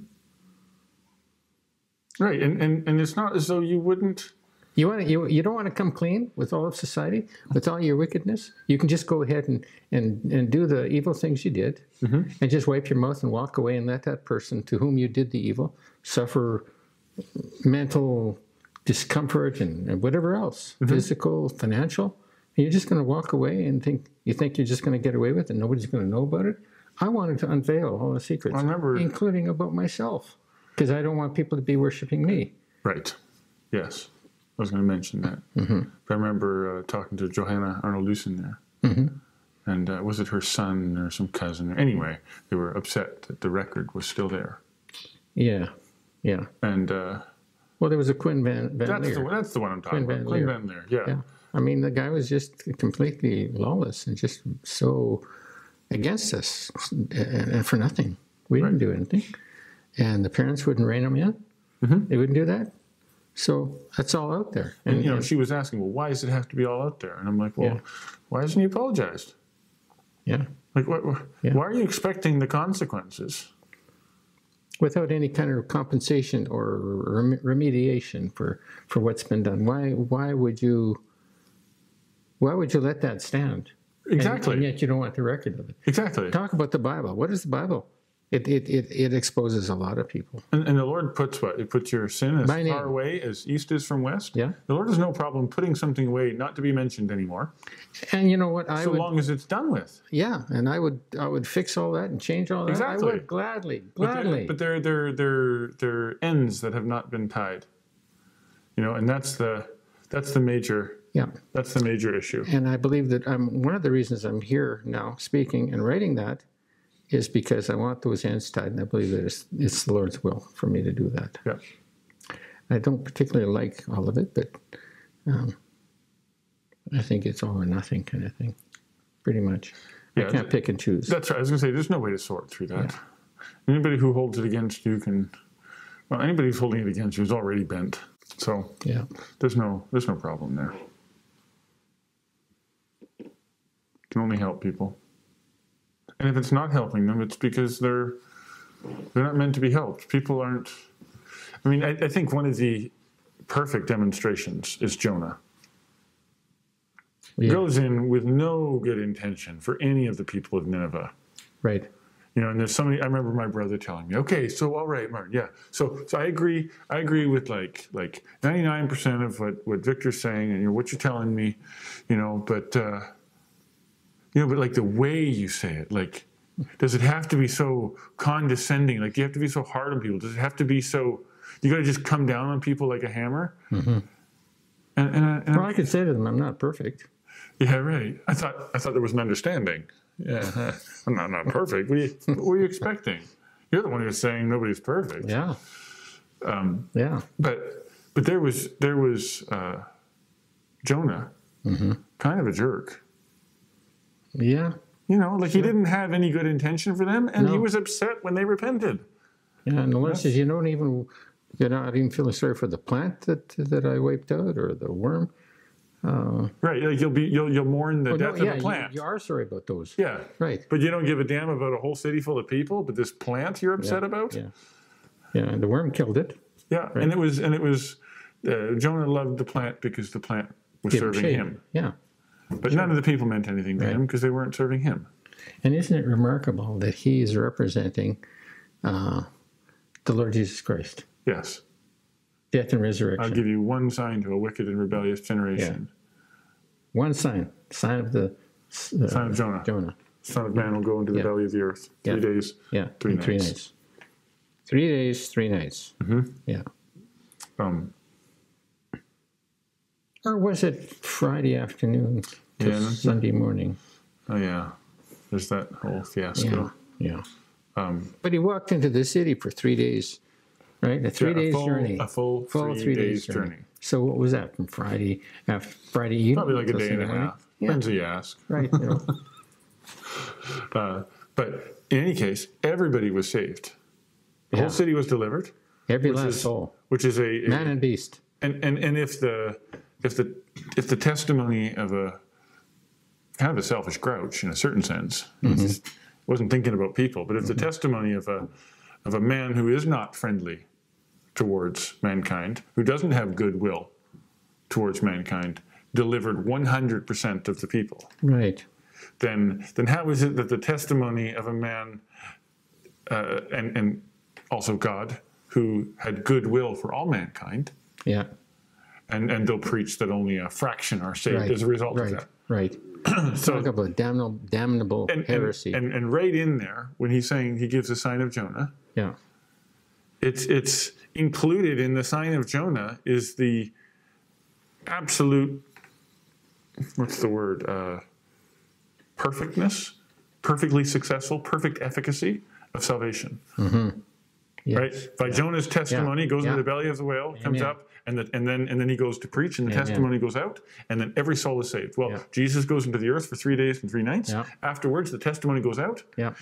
Right, and, and, and it's not as though you wouldn't. You want to, you, you don't want to come clean with all of society, with all your wickedness. You can just go ahead and, and, and do the evil things you did mm-hmm. and just wipe your mouth and walk away and let that person to whom you did the evil suffer mental discomfort and, and whatever else, mm-hmm. physical, financial. And you're just going to walk away and think you think you're just going to get away with it nobody's going to know about it. I wanted to unveil all the secrets, I remember- including about myself, because I don't want people to be worshiping me. Right, yes. I was going to mention that. I remember uh, talking to Johanna Arnold-Lusen there. And uh, was it her son or some cousin? Anyway, they were upset that the record was still there. Yeah, yeah. And uh, Well, there was a Quinn Van, Van that's, Leer. the, that's the one I'm talking Quinn about. Van Quinn. Van Leer, yeah. Yeah. I mean, the guy was just completely lawless and just so against us and, and for nothing. We didn't do anything. And the parents wouldn't rein them in. Mm-hmm. They wouldn't do that. So that's all out there. And, you know, she was asking, well, why does it have to be all out there? And I'm like, well, Yeah. why hasn't he apologized? yeah. Like, what, what- Yeah. why are you expecting the consequences? Without any kind of compensation or rem- remediation for, for what's been done. Why, why would you, why would you let that stand? And- Exactly. and yet you don't want the record of it. Exactly. talk about the Bible. What is the Bible? It it, it, it exposes a lot of people. And, and the Lord puts what? It puts your sin as far away as east is from west. Yeah. The Lord has no problem putting something away, not to be mentioned anymore, And you know what? I so would long as it's done with. yeah, and I would I would fix all that and change all that. Exactly. I would gladly, But gladly. But they're they're they're they're ends that have not been tied. You know, and that's the that's the major yeah. that's the major issue. And I believe that I'm one of the reasons I'm here now speaking and writing that is because I want those ends tied, and I believe that it's, it's the Lord's will for me to do that. Yeah. I don't particularly like all of it, but um, I think it's all or nothing kind of thing, pretty much. Yeah, I can't pick and choose. That's right. I was gonna say there's no way to sort through that. Yeah. Anybody who holds it against you can well anybody who's holding it against you is already bent. So Yeah. there's no there's no problem there. Can only help people. And if it's not helping them, it's because they're they're not meant to be helped. People aren't I mean, I, I think one of the perfect demonstrations is Jonah. Yeah. Goes in with no good intention for any of the people of Nineveh. Right. You know, and there's somebody. I remember my brother telling me, "Okay, so all right, Martin, yeah." So, so I agree. I agree with like like 99 percent of what what Victor's saying, and you know what you're telling me, you know. But uh, you know, but like the way you say it, like, does it have to be so condescending? Like, do you have to be so hard on people? Does it have to be so? You got to just come down on people like a hammer. And and, I, and Well, I could say to them, I'm not perfect. yeah, right. I thought I thought there was an understanding. Yeah, I'm not not perfect. What, are you, what were you expecting? You're the one who's saying nobody's perfect. Yeah. Um, Yeah. but but there was there was uh, Jonah, kind of a jerk. Yeah. You know, like he didn't have any good intention for them, and he was upset when they repented. Yeah. And the Lord says, you don't even, you're not even feeling sorry for the plant that that I wiped out or the worm. Right? Like you'll be you'll you'll mourn the Oh, no, death yeah, of the plant. you are sorry about those. yeah. Right. But you don't give a damn about a whole city full of people, but this plant you're upset Yeah, about. Yeah. Yeah. And the worm killed it. Yeah, and it was and it was uh, Jonah loved the plant because the plant was Give serving shade. him, Yeah. But none of the people meant anything to him because they weren't serving him. And isn't it remarkable that he is representing uh, the Lord Jesus Christ, Yes. death and resurrection. I'll give you one sign to a wicked and rebellious generation. One sign, sign of the uh, Sign of Jonah. Jonah. Son of man will go into the Yeah. belly of the earth. Three Yeah. days. Yeah, Three in three nights. nights. Three days, three nights. Mm-hmm. Yeah. Um, Or was it Friday afternoon to Yeah, Sunday morning? oh, yeah. There's that whole fiasco. yeah. Um, But he walked into the city for three days, right? A three yeah, days a full, journey. A full, Full three, days, journey. So what was that from Friday after Friday evening? Probably like a day and a half. Yeah, Depends who you ask. right. you know. Uh, but in any case, everybody was saved. The Yeah. whole city was delivered, Every last is- soul, which is a, a- man and beast. and, and and if the if the if the testimony of a kind of a selfish grouch in a certain sense just wasn't thinking about people, but if the testimony of a of a man who is not friendly towards mankind, who doesn't have goodwill towards mankind, delivered 100% of the people, Right. then then how is it that the testimony of a man uh, and and also God who had goodwill for all mankind Yeah. And and they'll preach that only a fraction are saved Right. as a result right. of that. Right. So Talk about damnable, damnable and, and, heresy. and and right in there when he's saying he gives the sign of Jonah, yeah. it's it's included in the sign of Jonah is the absolute what's the word uh, perfectness, perfectly successful, perfect efficacy of salvation. Yes. Right by Jonah's testimony, goes Yeah. into the belly of the whale, comes up, and the, and then and then he goes to preach, and the Amen. testimony goes out, and then every soul is saved. Well, Yeah. Jesus goes into the earth for three days and three nights. Yeah. Afterwards, the testimony goes out. Yeah.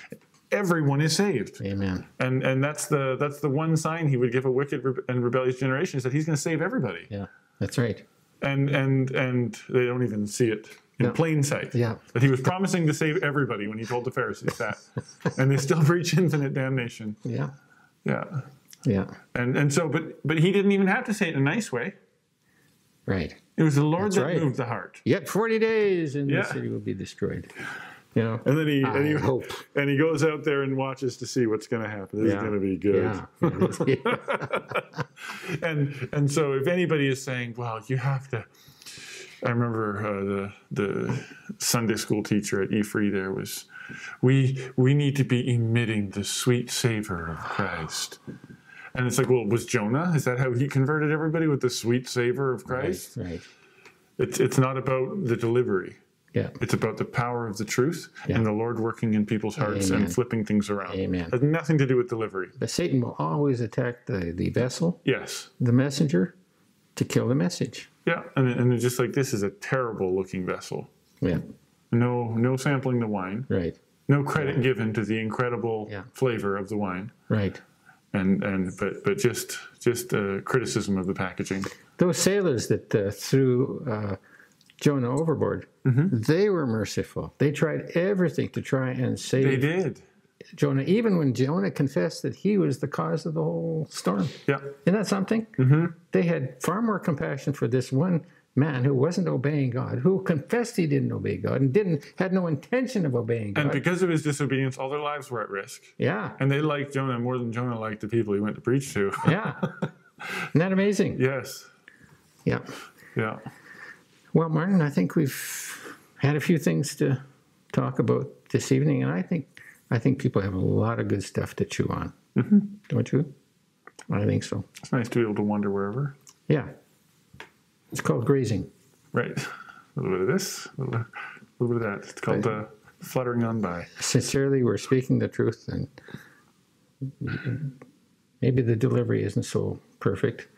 Everyone is saved, Amen. and and that's the that's the one sign he would give a wicked and rebellious generation is that he's going to save everybody, Yeah. That's right. and and and they don't even see it in Yeah. plain sight. Yeah. That he was promising to save everybody when he told the Pharisees that, and they still preach infinite damnation. Yeah. Yeah. Yeah. And and so, but but he didn't even have to say it in a nice way. Right. It was the Lord That's that right. moved the heart. Yet 40 days and Yeah. the city will be destroyed. You know? And then he I and he hope. and he goes out there and watches to see what's going to happen. This Yeah. is going to be good. Yeah. And and so if anybody is saying, well, you have to. I remember uh, the the Sunday school teacher at E3 there was, we we need to be emitting the sweet savor of Christ. And it's like, well, was Jonah? Is that how he converted everybody with the sweet savor of Christ? right. Right. It's it's not about the delivery. Yeah. It's about the power of the truth Yeah. and the Lord working in people's hearts Amen. and flipping things around. Amen. It has nothing to do with delivery. But Satan will always attack the, the vessel, Yes. the messenger, to kill the message. Yeah. And, and it's just like this is a terrible looking vessel. Yeah. No no sampling the wine. Right. No credit given to the incredible Yeah. flavor of the wine. Right. And and but but just just uh, criticism of the packaging. Those sailors that uh, threw uh, Jonah overboard, Mm-hmm. they were merciful. They tried everything to try and save They did. Jonah, even when Jonah confessed that he was the cause of the whole storm. Yeah. Isn't that something? Mm-hmm. They had far more compassion for this one man who wasn't obeying God, who confessed he didn't obey God and didn't had no intention of obeying God. And because of his disobedience, all their lives were at risk. yeah, And they liked Jonah more than Jonah liked the people he went to preach to. yeah. Isn't that amazing? yes. Yeah. Yeah. Well, Martin, I think we've had a few things to talk about this evening, and I think I think people have a lot of good stuff to chew on. Mm-hmm. Don't you? I think so. It's nice to be able to wander wherever. Yeah. It's called grazing. Right. A little bit of this, a little, a little bit of that. It's called uh, fluttering on by. Sincerely, we're speaking the truth, and maybe the delivery isn't so perfect,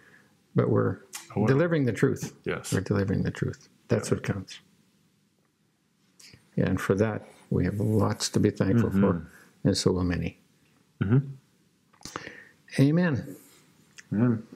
but we're Oh, delivering the truth. Yes. We're delivering the truth. That's what counts. Yeah, and for that, we have lots to be thankful Mm-hmm. for, and so will many. Amen. Amen.